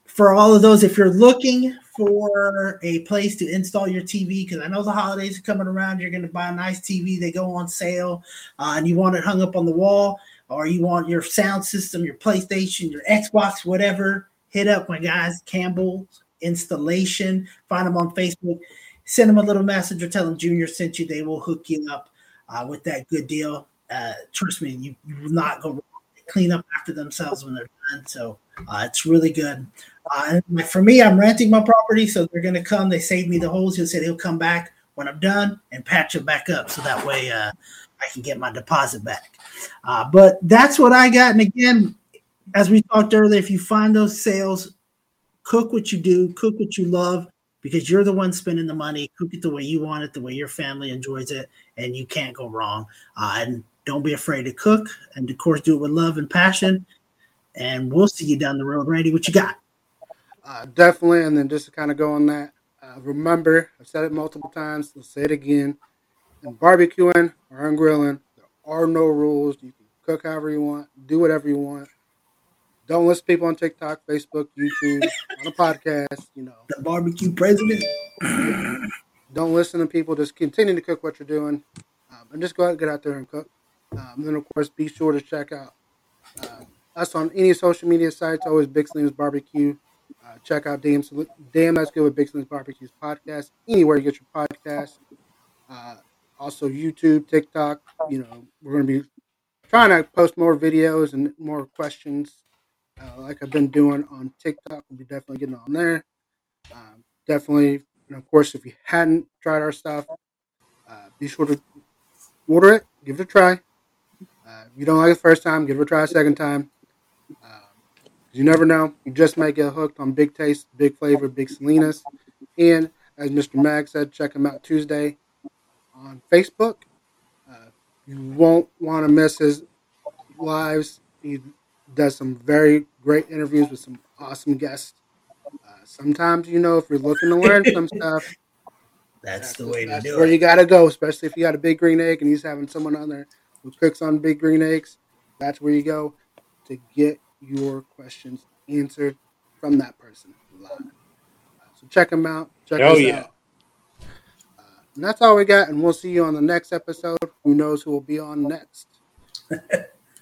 for all of those, if you're looking for a place to install your TV, because I know the holidays are coming around, you're going to buy a nice TV. They go on sale, uh, and you want it hung up on the wall, or you want your sound system, your PlayStation, your Xbox, whatever. Hit up my guys, Campbell Installation. Find them on Facebook. Send them a little message or tell them Junior sent you. They will hook you up uh, with that good deal. Uh, trust me, you, you will not go wrong. They clean up after themselves when they're done. So uh, it's really good. Uh, for me, I'm renting my property, so they're going to come. They saved me the holes. He said he'll come back when I'm done and patch it back up, so that way uh, I can get my deposit back. Uh, but that's what I got. And again, as we talked earlier, if you find those sales, cook what you do, cook what you love, because you're the one spending the money. Cook it the way you want it, the way your family enjoys it, and you can't go wrong. Uh, and don't be afraid to cook, and of course, do it with love and passion. And we'll see you down the road, Randy. What you got? Uh, definitely, and then just to kind of go on that, uh, remember, I've said it multiple times, I'll say it again. In barbecuing or on grilling, there are no rules. You can cook however you want, do whatever you want. Don't listen to people on TikTok, Facebook, YouTube, on a podcast. You know, The barbecue president. don't listen to people. Just continue to cook what you're doing, um, and just go out and get out there and cook. Um, and then, of course, be sure to check out um, us on any social media sites. Always Big Salinas Barbecue. Uh, check out Damn, Damn That's Good with Big Salinas Barbecue's podcast. Anywhere you get your podcast. Uh, also YouTube, TikTok. You know, we're going to be trying to post more videos and more questions, uh, like I've been doing on TikTok. We'll be definitely getting on there. Um, definitely, and of course, if you hadn't tried our stuff, uh, be sure to order it, give it a try. Uh, if you don't like it the first time, give it a try a second time. You never know. You just might get hooked on Big Taste, Big Flavor, Big Salinas. And as Mr. Mag said, check him out Tuesday on Facebook. Uh, you won't want to miss his lives. He does some very great interviews with some awesome guests. Uh, sometimes, you know, if you're looking to learn some stuff, That's the way to do it. that's do where it. you got to go, especially if you got a big green egg and he's having someone on there who cooks on big green eggs. That's where you go to get your questions answered from that person live. Uh, so check them out. Check Hell us yeah. out. Uh, and that's all we got, and we'll see you on the next episode. Who knows who will be on next?